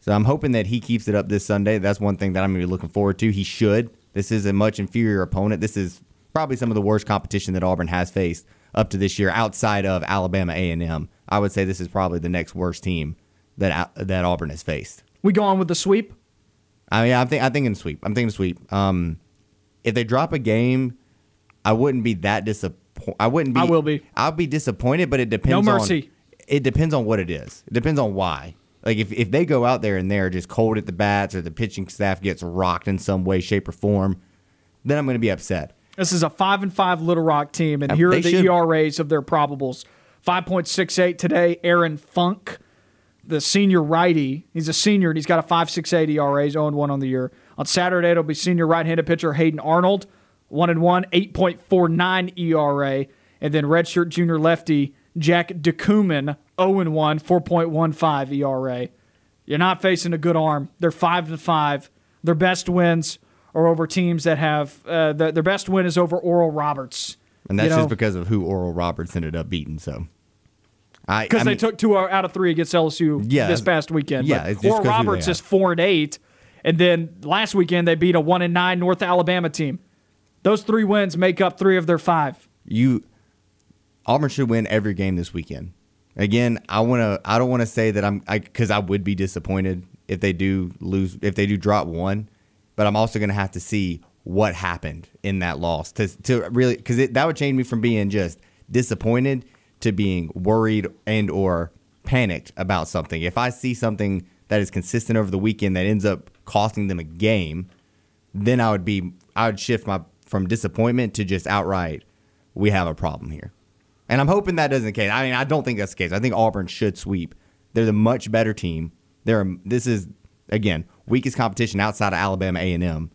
So I'm hoping that he keeps it up this Sunday. That's one thing that I'm going to be looking forward to. He should. This is a much inferior opponent. This is probably some of the worst competition that Auburn has faced up to this year, outside of Alabama A&M. I would say this is probably the next worst team that that Auburn has faced. We go on with the sweep. I mean, I'm think I'm thinking sweep. I'm thinking sweep. Um, if they drop a game, I wouldn't be that disappointed. I wouldn't be. I will be. I'll be disappointed, but it depends. No on- mercy. it depends on what it is. It depends on why. Like if, if they go out there and they're just cold at the bats, or the pitching staff gets rocked in some way, shape, or form, then I'm going to be upset. This is a five and five Little Rock team, and here are the should- ERAs of their probables: 5.68 today. Aaron Funk, the senior righty, he's a senior and he's got a 5.68 ERA. He's 0 1 on the year. On Saturday, it'll be senior right handed pitcher Hayden Arnold, 1 and 1, 8.49 ERA. And then redshirt junior lefty Jack DeCuman, 0 and 1, 4.15 ERA. You're not facing a good arm. They're 5 and 5. Their best wins are over teams that have uh, the, their best win is over Oral Roberts. And that's You know? just because of who Oral Roberts ended up beating. So, I because they mean, took two out of three against LSU Yeah. this past weekend. Yeah, But Oral Roberts is four and eight, and then last weekend they beat a one and nine North Alabama team. Those three wins make up three of their five. you Auburn should win every game this weekend. Again, I want to. I don't want to say that I'm because I, would be disappointed if they do lose if they do drop one, but I'm also going to have to see what happened in that loss to to really because that would change me from being just disappointed to being worried and or panicked about something. If I see something that is consistent over the weekend that ends up costing them a game, then I would be I would shift my from disappointment to just outright we have a problem here. And I'm hoping that doesn't the case. I mean, I don't think that's the case. I think Auburn should sweep. They're the much better team. They're this is again weakest competition outside of Alabama A&M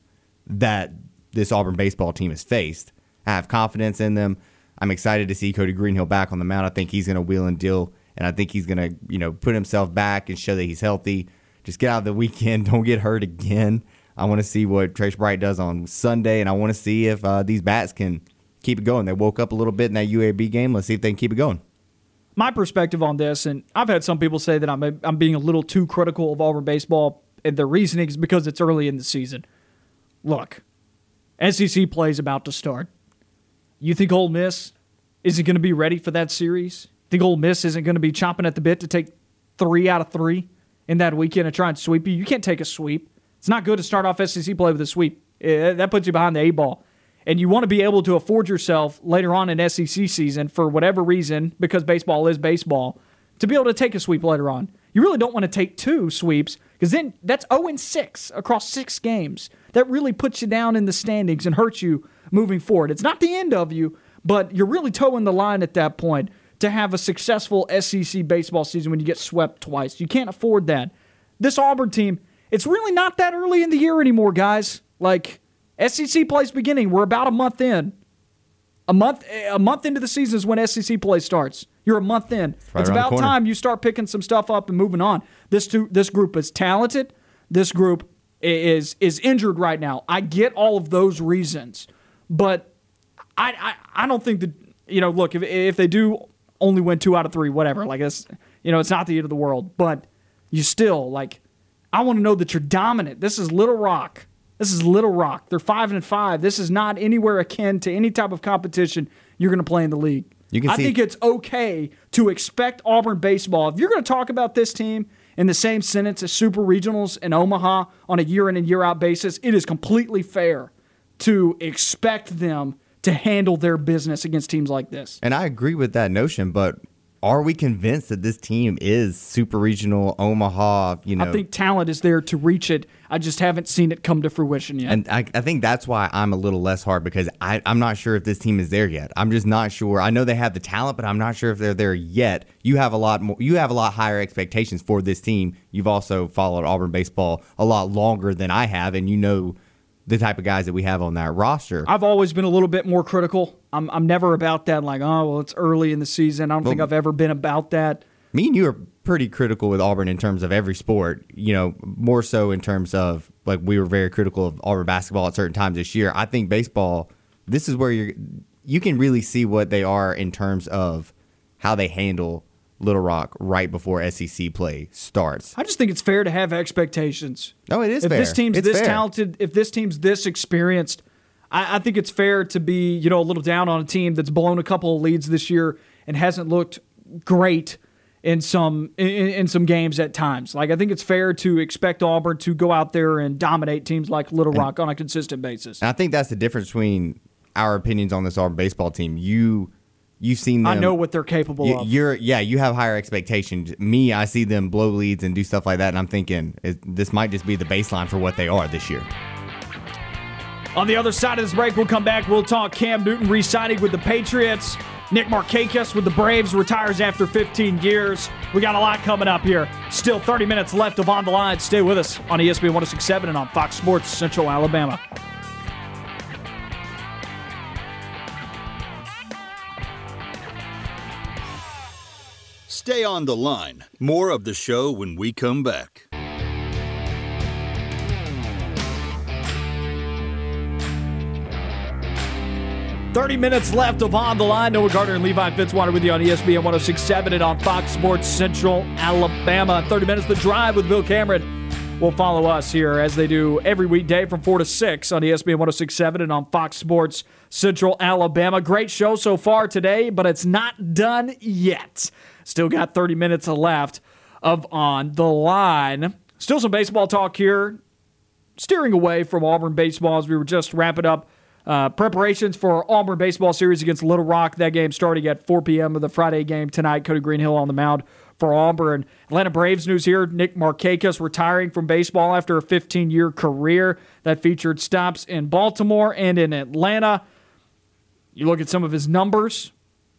that this Auburn baseball team has faced. I have confidence in them. I'm excited to see Cody Greenhill back on the mound. I think he's going to wheel and deal, and I think he's going to you know put himself back and show that he's healthy. Just get out of the weekend. Don't get hurt again. I want to see what Trace Bright does on Sunday, and I want to see if uh, these bats can keep it going. They woke up a little bit in that UAB game. Let's see if they can keep it going. my perspective on this, and I've had some people say that I'm I'm being a little too critical of Auburn baseball, and their reasoning is because it's early in the season. Look, SEC play is about to start. You think Ole Miss isn't going to be ready for that series? Think Ole Miss isn't going to be chomping at the bit to take three out of three in that weekend and try and sweep you? You can't take a sweep. It's not good to start off SEC play with a sweep. Eh, that puts you behind the eight ball and you want to be able to afford yourself later on in SEC season for whatever reason, because baseball is baseball, to be able to take a sweep later on. You really don't want to take two sweeps because then that's 0 and 6 across six games. That really puts you down in the standings and hurts you moving forward. It's not the end of you, but you're really towing the line at that point to have a successful SEC baseball season when you get swept twice. You can't afford that. This Auburn team, it's really not that early in the year anymore, guys. Like, SEC plays beginning. We're about a month in. A month a month into the season is when SEC play starts. You're a month in. right it's about time you start picking some stuff up and moving on. This two, this group is talented. This group is is injured right now. I get all of those reasons, but I I, I don't think that you know. Look, if if they do only win two out of three, whatever. Like this, you know, it's not the end of the world. But you still like. I want to know that you're dominant. This is Little Rock. This is Little Rock. They're five and five. This is not anywhere akin to any type of competition you're going to play in the league. You can I see- think it's okay to expect Auburn baseball. If you're going to talk about this team in the same sentence as Super Regionals in Omaha on a year in and year out basis, it is completely fair to expect them to handle their business against teams like this. And I agree with that notion, but are we convinced that this team is super regional Omaha? You know, I think talent is there to reach it. I just haven't seen it come to fruition yet. And I, I think that's why I'm a little less hard because I, I'm not sure if this team is there yet. I'm just not sure. I know they have the talent, but I'm not sure if they're there yet. You have a lot more. You have a lot higher expectations for this team. You've also followed Auburn baseball a lot longer than I have, and you know the type of guys that we have on that roster. I've always been a little bit more critical. I'm, I'm never about that, like, oh, well, it's early in the season. I don't think I've ever been about that. me and you are pretty critical with Auburn in terms of every sport. You know, more so in terms of like we were very critical of Auburn basketball at certain times this year. I think baseball. This is where you're. You can really see what they are in terms of how they handle Little Rock right before SEC play starts. I just think it's fair to have expectations. No, it is if fair. this team's It's this fair. talented, if this team's this experienced, I, I think it's fair to be you know a little down on a team that's blown a couple of leads this year and hasn't looked great in some in, in some games at times. Like I think it's fair to expect Auburn to go out there and dominate teams like Little Rock on a consistent basis. And I think that's the difference between our opinions on this Auburn baseball team. You, you've seen them. I know what they're capable You, of. you're yeah, you have higher expectations. Me, I see them blow leads and do stuff like that, and I'm thinking it, this might just be the baseline for what they are this year. On the other side of this break, we'll come back. We'll talk Cam Newton re signing with the Patriots. Nick Markakis with the Braves retires after 15 years. We got a lot coming up here. Still 30 minutes left of On the Line. Stay with us on ESPN 1067 and on Fox Sports Central Alabama. Stay on the line. More of the show when we come back. Thirty minutes left of On the Line. Noah Gardner and Levi Fitzwater with you on ESPN 1067 and on Fox Sports Central Alabama. 30 minutes the drive with Bill Cameron will follow us here as they do every weekday from 4 to 6 on ESPN 1067 and on Fox Sports Central Alabama. Great show so far today, but it's not done yet. Still got 30 minutes left of On the Line. Still some baseball talk here. Steering away from Auburn baseball as we were just wrapping up uh, preparations for Auburn baseball series against Little Rock. That game starting at 4 p.m. of the Friday game tonight. Cody Greenhill on the mound for Auburn. Atlanta Braves news here. Nick Markakis retiring from baseball after a 15 year career that featured stops in Baltimore and in Atlanta. You look at some of his numbers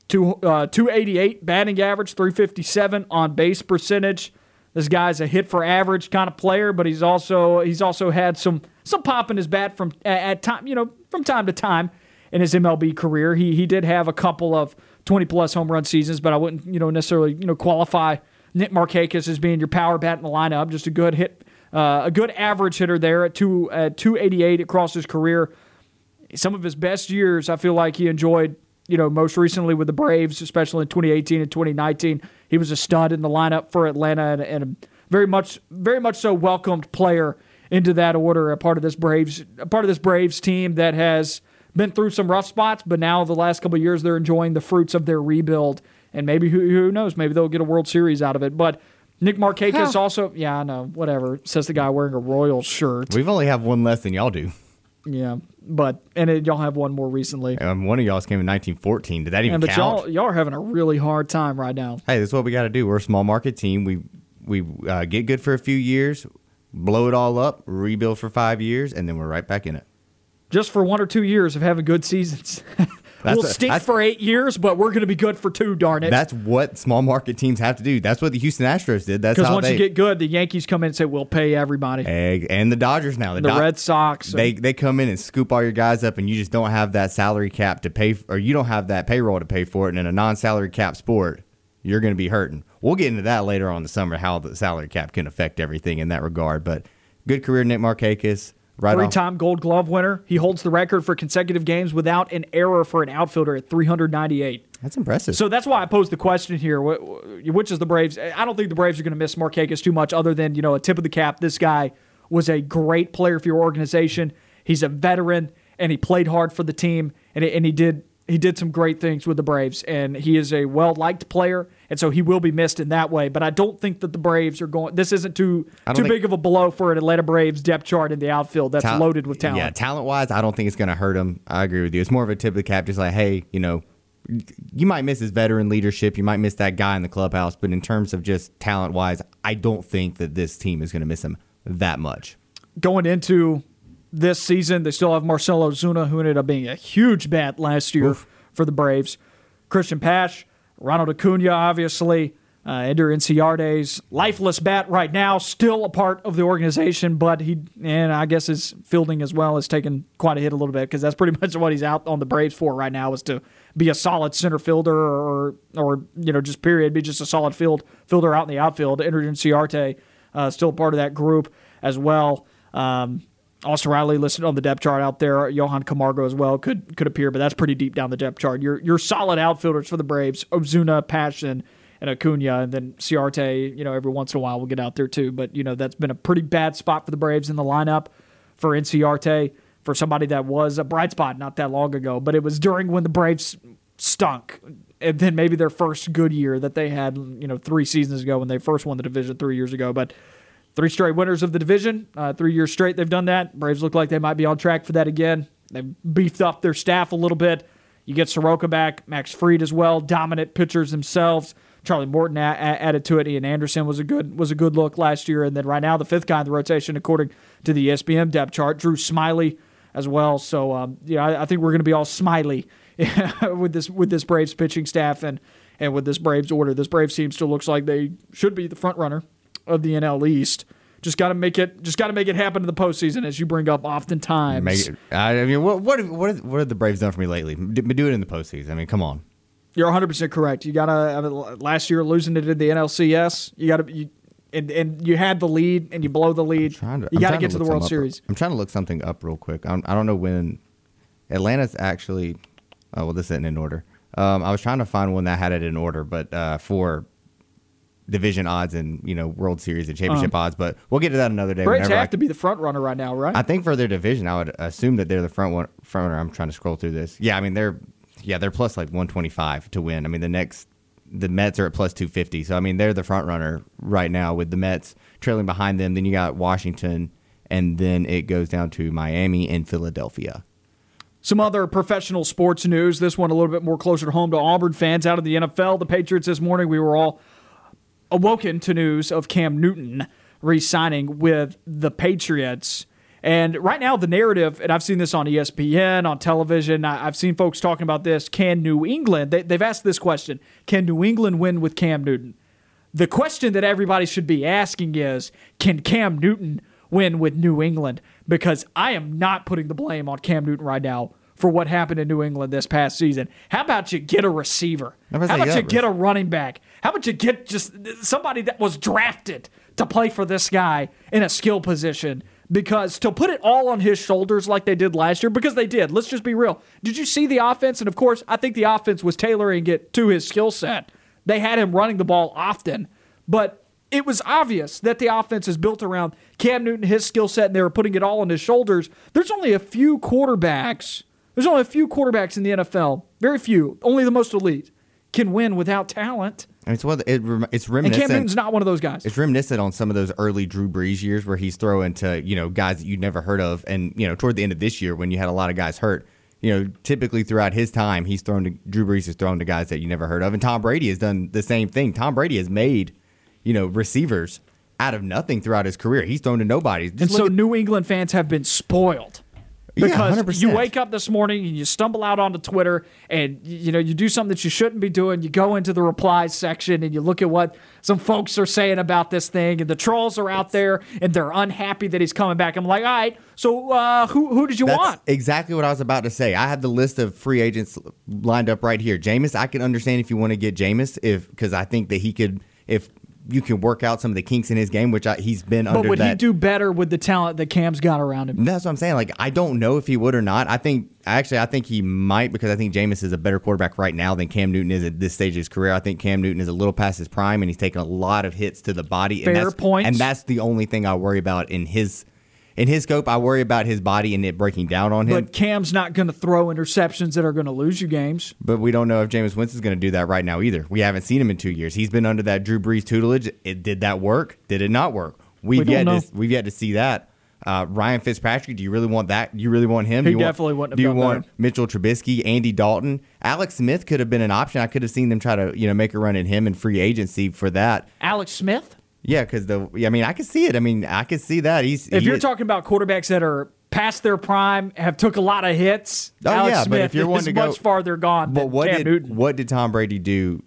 two, uh, 288 batting average, 357 on base percentage. This guy's a hit for average kind of player, but he's also he's also had some some pop in his bat from at time you know from time to time in his MLB career. He he did have a couple of 20 plus home run seasons, but I wouldn't you know necessarily you know qualify Nick Markakis as being your power bat in the lineup. Just a good hit, uh, a good average hitter there at two at 288 across his career. Some of his best years, I feel like he enjoyed you know, most recently with the Braves, especially in 2018 and 2019. He was a stud in the lineup for Atlanta and, and a very much, very much so welcomed player into that order. A part of this Braves, a part of this Braves team that has been through some rough spots, but now the last couple years they're enjoying the fruits of their rebuild. And maybe who, who knows? Maybe they'll get a World Series out of it. But Nick Markakis huh. also, yeah, I know, whatever. Says the guy wearing a royal shirt. We've only have one less than y'all do. Yeah, but and it, y'all have one more recently. Um, one of y'all's came in 1914. Did that even yeah, but count? Y'all, y'all are having a really hard time right now. Hey, this is what we got to do. We're a small market team. We we uh, get good for a few years, blow it all up, rebuild for five years, and then we're right back in it. Just for one or two years of having good seasons. we'll a, stink for eight years, but we're going to be good for two. Darn it! That's what small market teams have to do. That's what the Houston Astros did. That's because once they, you get good, the Yankees come in and say we'll pay everybody. And the Dodgers now, the, the Do- Red Sox. They they come in and scoop all your guys up, and you just don't have that salary cap to pay, or you don't have that payroll to pay for it. And in a non-salary cap sport, you're going to be hurting. We'll get into that later on in the summer, how the salary cap can affect everything in that regard. But good career, Nick Markakis. Right Three-time Gold Glove winner. He holds the record for consecutive games without an error for an outfielder at 398. That's impressive. So that's why I posed the question here: which is the Braves? I don't think the Braves are going to miss Markakis too much, other than you know a tip of the cap. This guy was a great player for your organization. He's a veteran, and he played hard for the team, and and he did he did some great things with the Braves, and he is a well liked player, and so he will be missed in that way. But I don't think that the Braves are going. This isn't too too big of a blow for an Atlanta Braves depth chart in the outfield that's ta- loaded with talent. Yeah, talent wise, I don't think it's going to hurt him. I agree with you. It's more of a tip of the cap, just like, hey, you know, you might miss his veteran leadership, you might miss that guy in the clubhouse, but in terms of just talent wise, I don't think that this team is going to miss him that much. Going into this season. They still have Marcell Ozuna, who ended up being a huge bat last year Oof. for the Braves. Christian Pache, Ronald Acuna, obviously. Uh, Ender Inciarte's lifeless bat right now, still a part of the organization, but he and I guess his fielding as well has taken quite a hit a little bit because that's pretty much what he's out on the Braves for right now is to be a solid center fielder or or you know just period be just a solid field fielder out in the outfield. Ender Inciarte uh, still part of that group as well. Um, Austin Riley listed on the depth chart out there. Johan Camargo as well could could appear, but that's pretty deep down the depth chart. Your your solid outfielders for the Braves: Ozuna, Passion, and Acuna, and then Ciarte. You know, every once in a while we'll get out there too. But you know that's been a pretty bad spot for the Braves in the lineup for Inciarte for somebody that was a bright spot not that long ago. But it was during when the Braves stunk, and then maybe their first good year that they had. You know, three seasons ago when they first won the division three years ago, but Three straight winners of the division. Uh, three years straight they've done that. Braves look like they might be on track for that again. They've beefed up their staff a little bit. You get Soroka back, Max Fried as well, dominant pitchers themselves. Charlie Morton added to it. Ian Anderson was a good was a good look last year, and then right now the fifth guy in the rotation, according to the ESPN depth chart, Drew Smyly as well. So um, yeah, I, I think we're going to be all smiley with this with this Braves pitching staff and and with this Braves order. This Braves team still looks like they should be the front runner of the NL East. Just got to make it. Just got to make it happen in the postseason, as you bring up oftentimes. Make it, I mean, what what what what have the Braves done for me lately? Do, do it in the postseason. I mean, come on. You're 100 percent correct. You gotta. I mean, last year losing it in the NLCS, you gotta. And, and you had the lead, and you blow the lead. To- you got to get to the World Series. I'm trying to look something up real quick. I'm, I don't know when Atlanta's actually. Oh well, this isn't in order. Um, I was trying to find one that had it in order, but uh, for division odds and you know World Series and championship uh-huh. odds. But we'll get to that another day. Braves whenever I have to be the front runner right now, right? I think for their division, I would assume that they're the front one. Front runner. I'm trying to scroll through this. Yeah, I mean they're yeah they're plus like 125 to win. I mean the next the Mets are at plus 250. So I mean they're the front runner right now with the Mets trailing behind them. Then you got Washington, and then it goes down to Miami and Philadelphia. Some other professional sports news. This one a little bit more closer to home to Auburn fans out of the NFL. The Patriots this morning, we were all awoken to news of Cam Newton re signing with the Patriots. And right now, the narrative, and I've seen this on ESPN, on television, I, have seen folks talking about this. Can New England, they, they've asked this question Can New England win with Cam Newton? The question that everybody should be asking is Can Cam Newton win with New England? Because I am not putting the blame on Cam Newton right now for what happened in New England this past season. How about you get a receiver? How about you get a running back? How about you get just somebody that was drafted to play for this guy in a skill position? Because to put it all on his shoulders like they did last year, because they did, let's just be real. Did you see the offense? And of course, I think the offense was tailoring it to his skill set. They had him running the ball often, but it was obvious that the offense is built around Cam Newton, his skill set, and they were putting it all on his shoulders. There's only a few quarterbacks. There's only a few quarterbacks in the NFL, very few, only the most elite, can win without talent. Mean, it's what it, it's And reminiscent. Cam Newton's not one of those guys. It's reminiscent on some of those early Drew Brees years where he's throwing to, you know, guys that you'd never heard of. And, you know, toward the end of this year when you had a lot of guys hurt, you know, typically throughout his time, he's thrown to Drew Brees has thrown to guys that you never heard of. And Tom Brady has done the same thing. Tom Brady has made, you know, receivers out of nothing throughout his career. He's thrown to nobody. and so at- New England fans have been spoiled. Yeah, Because 100%. you wake up this morning and you stumble out onto Twitter and you know you do something that you shouldn't be doing. You go into the replies section and you look at what some folks are saying about this thing, and the trolls are out there and they're unhappy that he's coming back. I'm like, all right, so uh, who who did you That's want? exactly what I was about to say. I have the list of free agents lined up right here. Jameis, I can understand if you want to get Jameis, if because I think that he could, if you can work out some of the kinks in his game, which I, he's been But under But would that. he do better with the talent that Cam's got around him? That's what I'm saying. Like, I don't know if he would or not. I think, actually, I think he might because I think Jameis is a better quarterback right now than Cam Newton is at this stage of his career. I think Cam Newton is a little past his prime and he's taken a lot of hits to the body. Fair and that's, points. And that's the only thing I worry about in his in his scope. I worry about his body and it breaking down on him. But Cam's not going to throw interceptions that are going to lose you games. But we don't know if Jameis Winston's going to do that right now either. We haven't seen him in two years. He's been under that Drew Brees tutelage. It did that work? Did it not work? We've don't yet to we've yet to see that. Uh, Ryan Fitzpatrick, do you really want that? Do you really want him? He do you want- definitely wouldn't have Do you want that. Mitchell Trubisky, Andy Dalton, Alex Smith could have been an option. I could have seen them try to you know make a run at him in free agency for that. Alex Smith? Yeah, because the I mean I could see it. I mean I could see that. He's If he- you're talking about quarterbacks that are past their prime, have took a lot of hits, Oh, Alex yeah, but Smith if you're wanting to go- much farther gone But than what Cam did Newton. what did Tom Brady do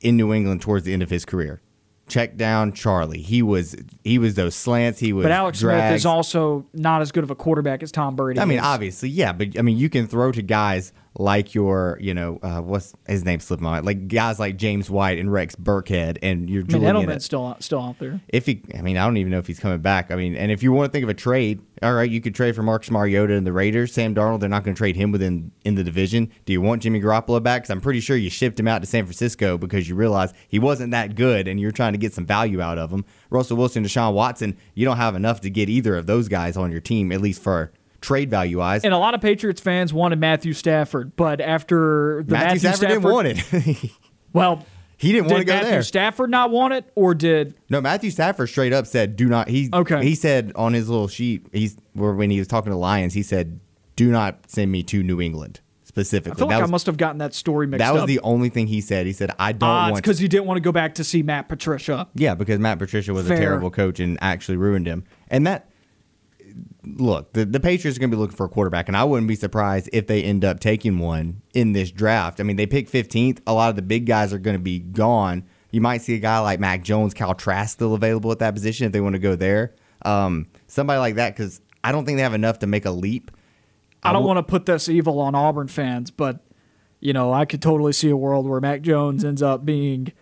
in New England towards the end of his career? Check down Charlie. He was he was those slants. He was. But Alex Smith is also not as good of a quarterback as Tom Brady. I mean, is. obviously, yeah, but I mean, you can throw to guys like your, you know, uh, what's his name slipped my mind, like guys like James White and Rex Burkhead, and you're I mean. Edelman's still out- still out there. if he, I mean, I don't even know if he's coming back. I mean, and if you want to think of a trade, all right, you could trade for Marcus Mariota and the Raiders. Sam Darnold, they're not going to trade him within in the division. Do you want Jimmy Garoppolo back? Because I'm pretty sure you shipped him out to San Francisco because you realized he wasn't that good, and you're trying to get some value out of him. Russell Wilson, Deshaun Watson, you don't have enough to get either of those guys on your team, at least for trade value wise. And a lot of Patriots fans wanted Matthew Stafford, but after the Matthew, Stafford, didn't want it. Well, he didn't want to go Matthew there. Stafford not want it, or did No, Matthew Stafford straight up said, "Do not." He Okay. He said on his little sheet, he's where when he was talking to Lions, he said, "Do not send me to New England specifically." I feel like I must have gotten that story mixed up. that was up. the only thing he said. He said, "I don't ah, odds want." because he didn't want to go back to see Matt Patricia. yeah, because Matt Patricia was Fair. a terrible coach and actually ruined him, and that look, the, the Patriots are going to be looking for a quarterback, and I wouldn't be surprised if they end up taking one in this draft. I mean, they pick 15th. A lot of the big guys are going to be gone. You might see a guy like Mac Jones, Kyle Trask still available at that position if they want to go there. Um, somebody like that, because I don't think they have enough to make a leap. I don't want to put this evil on Auburn fans, but you know, I could totally see a world where Mac Jones ends up being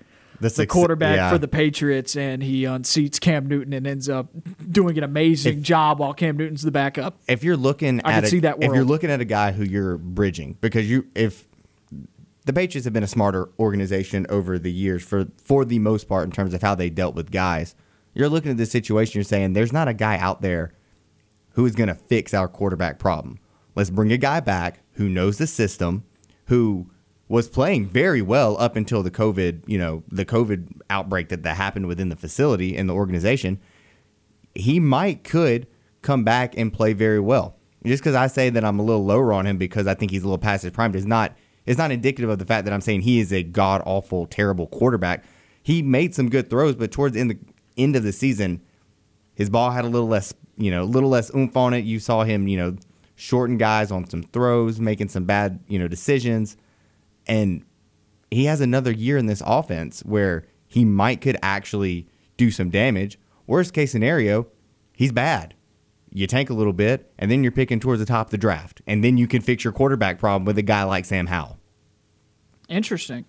the, six- quarterback yeah. for the Patriots and he unseats Cam Newton and ends up doing an amazing job while Cam Newton's the backup. if you're looking I at a, see that if you're looking at a guy who you're bridging because you if the Patriots have been a smarter organization over the years for for the most part in terms of how they dealt with guys. You're looking at this situation. You're saying there's not a guy out there who is going to fix our quarterback problem. Let's bring a guy back who knows the system, who was playing very well up until the COVID, you know, the COVID outbreak that, that happened within the facility and the organization he might could come back and play very well. Just because I say that I'm a little lower on him because I think he's a little past his prime does not is not indicative of the fact that I'm saying he is a god awful terrible quarterback. He made some good throws, but towards the end, end of the season, his ball had a little less, you know, a little less oomph on it. You saw him, you know, shorten guys on some throws, making some bad, you know, decisions, and he has another year in this offense where he might could actually do some damage. Worst case scenario, he's bad. You tank a little bit, and then you're picking towards the top of the draft, and then you can fix your quarterback problem with a guy like Sam Howell. Interesting.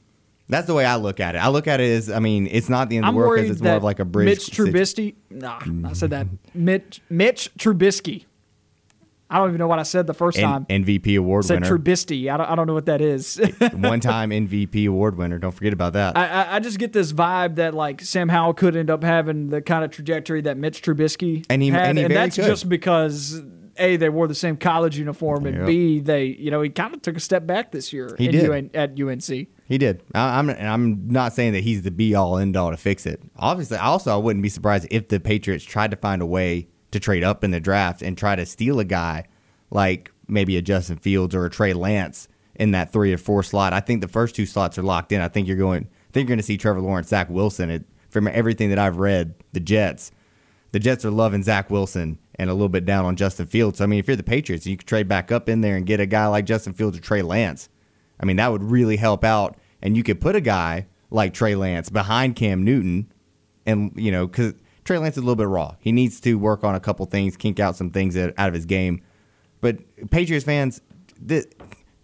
That's the way I look at it. I look at it as, I mean, it's not the end of I'm the world because it's more of like a bridge. Mitch Trubisky. Nah, I said that. Mitch Mitch Trubisky. I don't even know what I said the first time. N- MVP award said winner, Trubisky. I don't, I don't know what that is. one-time MVP award winner. Don't forget about that. I, I, I just get this vibe that like Sam Howell could end up having the kind of trajectory that Mitch Trubisky And he- had, and he very that's could. just because a they wore the same college uniform, and Yep. b they you know he kind of took a step back this year He in did. UN, at UNC. He did. I, I'm I'm not saying that he's the be all end all to fix it. Obviously, also I wouldn't be surprised if the Patriots tried to find a way to trade up in the draft and try to steal a guy like maybe a Justin Fields or a Trey Lance in that three or four slot. I think the first two slots are locked in. I think you're going. I think you're going to see Trevor Lawrence, Zach Wilson. It, from everything that I've read, the Jets, the Jets are loving Zach Wilson and a little bit down on Justin Fields. So I mean, if you're the Patriots, you could trade back up in there and get a guy like Justin Fields or Trey Lance. I mean, that would really help out. And you could put a guy like Trey Lance behind Cam Newton, and you know, because Trey Lance is a little bit raw. He needs to work on a couple things, kink out some things out out of his game. But Patriots fans, th-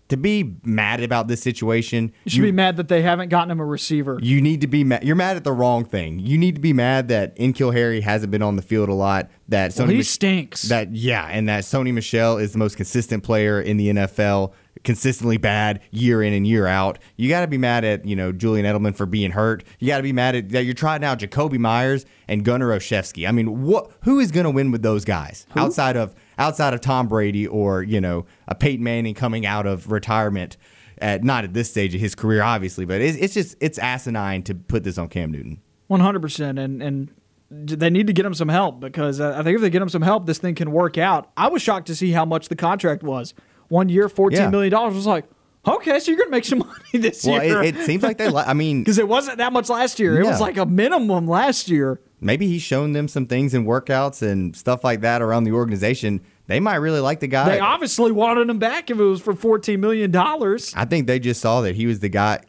to be mad about this situation, You should be mad that they haven't gotten him a receiver. you need to be mad. You're mad at the wrong thing. You need to be mad that N'Keal Harry hasn't been on the field a lot. That Well, he Mich- stinks. That yeah, and that Sony Michel is the most consistent player in the NFL, consistently bad year in and year out. You got to be mad at you know Julian Edelman for being hurt. You got to be mad at that you're trying out Jakobi Meyers and Gunner Olszewski. I mean, what? Who is going to win with those guys outside of outside of Tom Brady or you know a Peyton Manning coming out of retirement? At not at this stage of his career, obviously, but it's, it's just it's asinine to put this on Cam Newton. One hundred percent, and and they need to get him some help because uh, I think if they get him some help, this thing can work out. I was shocked to see how much the contract was. One year, fourteen Yeah. million dollars. Was like, okay, so you're gonna make some money this Well, year. it, it seems like they. Li- I mean, because it wasn't that much last year. It was like a minimum last year. maybe he's shown them some things in workouts and stuff like that around the organization. They might really like the guy. They obviously wanted him back if it was for fourteen million dollars. I think they just saw that he was the guy.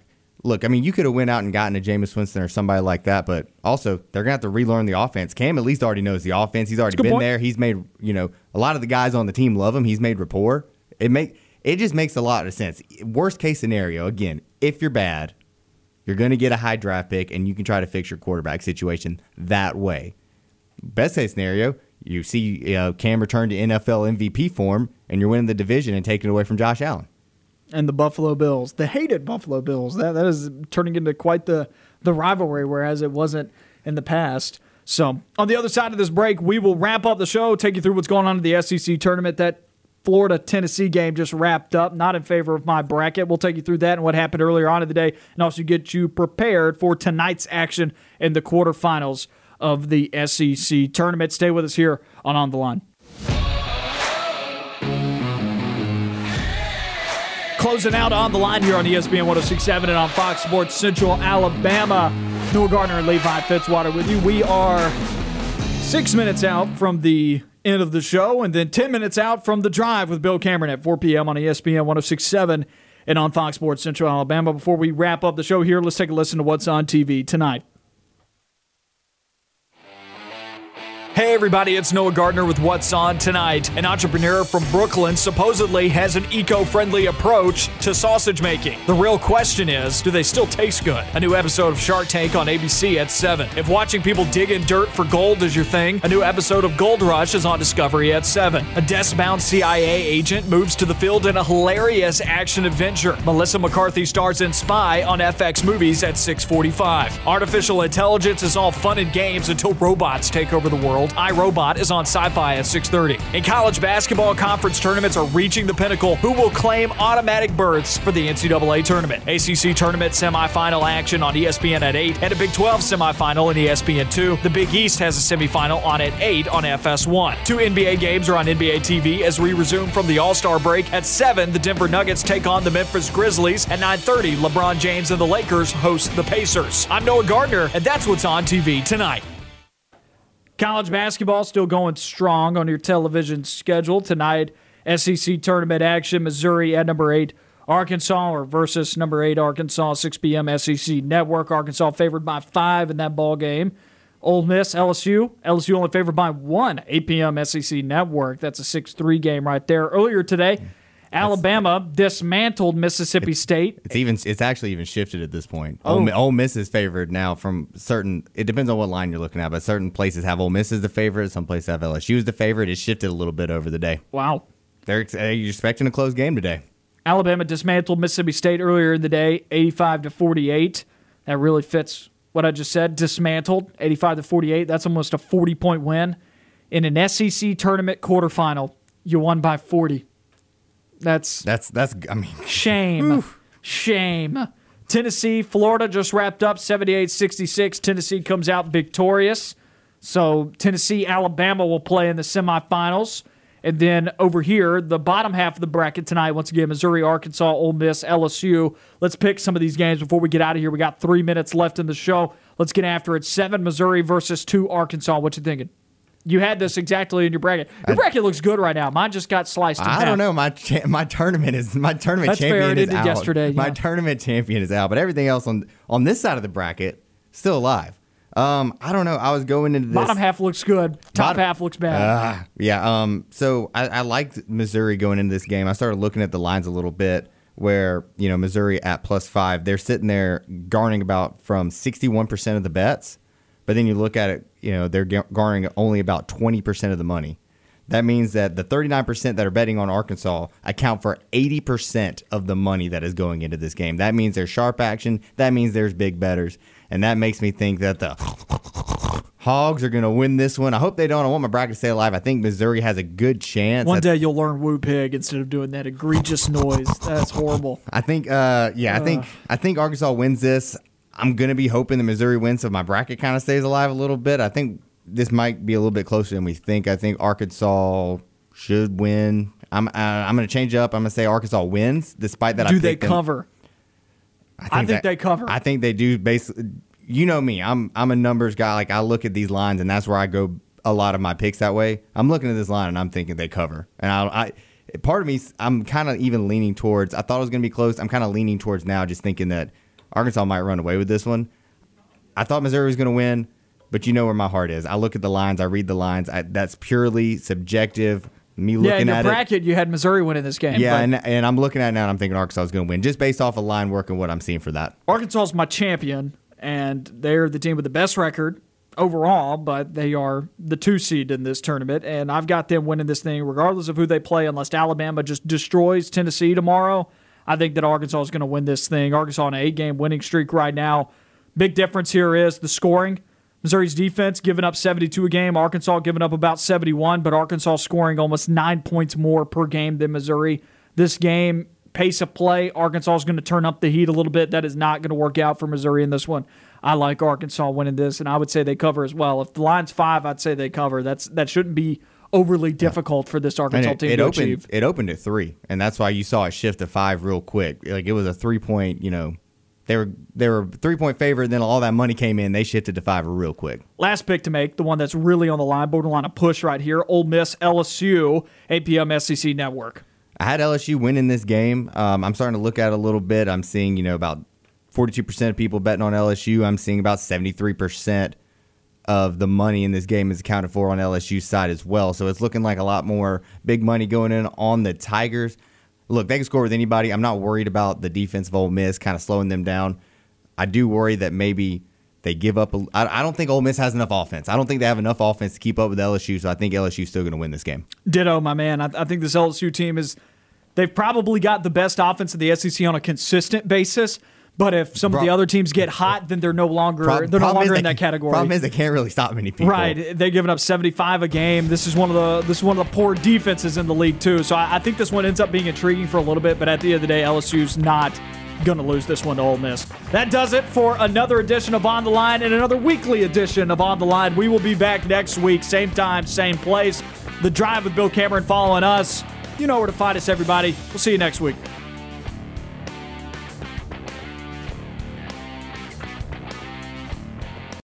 Look, I mean, you could have went out and gotten a Jameis Winston or somebody like that, but also they're gonna have to relearn the offense. Cam at least already knows the offense. He's already That's a good been point. there. He's made you know a lot of the guys on the team love him. He's made rapport. It make it just makes a lot of sense. Worst case scenario, again, if you're bad, you're gonna get a high draft pick and you can try to fix your quarterback situation that way. Best case scenario, you see uh, Cam return to NFL MVP form and you're winning the division and taking it away from Josh Allen. and the Buffalo Bills, the hated Buffalo Bills. That that is turning into quite the the rivalry, whereas it wasn't in the past. So on the other side of this break, we will wrap up the show, take you through what's going on in the SEC tournament. That Florida Tennessee game just wrapped up, not in favor of my bracket. We'll take you through that and what happened earlier on in the day, and also get you prepared for tonight's action in the quarterfinals of the SEC tournament. Stay with us here on On the Line. Closing out on the line here on ESPN 1067 and on Fox Sports Central Alabama. Noah Gardner and Levi Fitzwater with you. We are six minutes out from the end of the show, and then 10 minutes out from the drive with Bill Cameron at 4 p.m. on ESPN 1067 and on Fox Sports Central Alabama. Before we wrap up the show here, let's take a listen to what's on TV tonight. Hey everybody, it's Noah Gardner with What's On Tonight. An entrepreneur from Brooklyn supposedly has an eco-friendly approach to sausage making. The real question is, do they still taste good? A new episode of Shark Tank on ABC at 7. If watching people dig in dirt for gold is your thing, a new episode of Gold Rush is on Discovery at 7. A desk-bound CIA agent moves to the field in a hilarious action adventure. Melissa McCarthy stars in Spy on FX Movies at 6:45. Artificial intelligence is all fun and games until robots take over the world. iRobot is on Syfy at 6:30. In college basketball, conference tournaments are reaching the pinnacle. Who will claim automatic berths for the NCAA tournament? ACC tournament semifinal action on ESPN at 8, and a Big 12 semifinal in ESPN 2. The Big East has a semifinal on at 8 on FS1. Two NBA games are on NBA TV as we resume from the All-Star break. At 7, the Denver Nuggets take on the Memphis Grizzlies. At 9:30, LeBron James and the Lakers host the Pacers. I'm Noah Gardner, and that's what's on TV tonight. College basketball still going strong on your television schedule tonight. SEC tournament action: Missouri at number eight, Arkansas or versus number eight Arkansas. 6 p.m. SEC Network. Arkansas favored by five in that ball game. Ole Miss, LSU. LSU only favored by one. 8 p.m. SEC Network. That's a 6-3 game right there. Earlier today, Alabama dismantled Mississippi State. It's even. It's actually even shifted at this point. Oh. Ole, Ole Miss is favored now from certain. It depends on what line you're looking at, but certain places have Ole Miss as the favorite. Some places have LSU as the favorite. It shifted a little bit over the day. Wow. They're they're expecting a close game today. Alabama dismantled Mississippi State earlier in the day, 85 to 48. That really fits what I just said. Dismantled, 85 to 48. That's almost a 40 point win. In an SEC tournament quarterfinal, you won by 40. That's That's that's. I mean, shame. Shame. Tennessee, Florida just wrapped up 78 66. Tennessee comes out victorious. So Tennessee, Alabama will play in the semifinals. And then over here, the bottom half of the bracket tonight, once again, Missouri, Arkansas, Ole Miss, LSU. Let's pick some of these games before we get out of here. We got three minutes left in the show. Let's get after it. Seven Missouri versus two Arkansas. What you thinking? You had this exactly in your bracket. Your bracket looks good right now. Mine just got sliced in I half. don't know. My cha- my tournament is my tournament That's fair. champion It is out. yesterday, My tournament champion is out, but everything else on on this side of the bracket still alive. Um, I don't know. I was going into this. Bottom half looks good. Top Bottom- half looks bad. Ah, yeah. Um. So I, I liked Missouri going into this game. I started looking at the lines a little bit. Where you know Missouri at plus five, they're sitting there garnering about from sixty-one percent of the bets, but then you look at it, you know they're garnering only about twenty percent of the money. That means that the thirty-nine percent that are betting on Arkansas account for eighty percent of the money that is going into this game. That means there's sharp action. That means there's big betters, and that makes me think that the Hogs are going to win this one. I hope they don't. I want my bracket to stay alive. I think Missouri has a good chance. One day you'll learn Woo Pig instead of doing that egregious noise. That's horrible. I think, uh, yeah, I think, I think Arkansas wins this. I'm going to be hoping the Missouri wins, so my bracket kind of stays alive a little bit. I think this might be a little bit closer than we think. I think Arkansas should win. I'm, uh, I'm going to change up. I'm going to say Arkansas wins, despite that. I Do they picked them- cover? I think they cover. I think they do. Basically, you know me. I'm I'm a numbers guy. Like I look at these lines, and that's where I go a lot of my picks that way. I'm looking at this line, and I'm thinking they cover. And I, I part of me, I'm kind of even leaning towards. I thought it was going to be close. I'm kind of leaning towards now, just thinking that Arkansas might run away with this one. I thought Missouri was going to win, but you know where my heart is. I look at the lines. I read the lines. I, that's purely subjective. Me Yeah, looking in your at it. bracket, you had Missouri winning this game. Yeah, and, and I'm looking at it now and I'm thinking Arkansas is going to win just based off of line work and what I'm seeing for that. Arkansas is my champion, and they're the team with the best record overall, but they are the two seed in this tournament, and I've got them winning this thing regardless of who they play, unless Alabama just destroys Tennessee tomorrow. I think that Arkansas is going to win this thing. Arkansas on an eight game winning streak right now. Big difference here is the scoring. Missouri's defense giving up 72 a game, Arkansas giving up about 71, but Arkansas scoring almost nine points more per game than Missouri. This game, pace of play, Arkansas is going to turn up the heat a little bit. That is not going to work out for Missouri in this one. I like Arkansas winning this, and I would say they cover as well. If the line's five, I'd say they cover. That's that shouldn't be overly difficult for this Arkansas it, team it to opened. achieve. It opened at three, and that's why you saw it shift to five real quick. Like it was a three point, you know, they were they were three point favorite. And then all that money came in. They shifted to five real quick. Last pick to make, the one that's really on the line, borderline a push right here. Ole Miss, LSU, 8 p.m. SEC Network. I had LSU winning this game. Um, I'm starting to look at it a little bit. I'm seeing you know about 42 percent of people betting on LSU. I'm seeing about 73 percent of the money in this game is accounted for on LSU's side as well. So it's looking like a lot more big money going in on the Tigers. Look, they can score with anybody. I'm not worried about the defense of Ole Miss kind of slowing them down. I do worry that maybe they give up. I don't think Ole Miss has enough offense. I don't think they have enough offense to keep up with LSU. So I think LSU's still going to win this game. Ditto, my man. I, I think this LSU team is. They've probably got the best offense in the SEC on a consistent basis. But if some of the other teams get hot, then they're no longer they're no longer in that category. Problem is they can't really stop many people. Right, they're giving up 75 a game. This is one of the this is one of the poor defenses in the league too. So I, I think this one ends up being intriguing for a little bit, but at the end of the day, LSU's not going to lose this one to Ole Miss. That does it for another edition of On the Line and another weekly edition of On the Line. We will be back next week, same time, same place. The Drive with Bill Cameron following us. You know where to find us, everybody. We'll see you next week.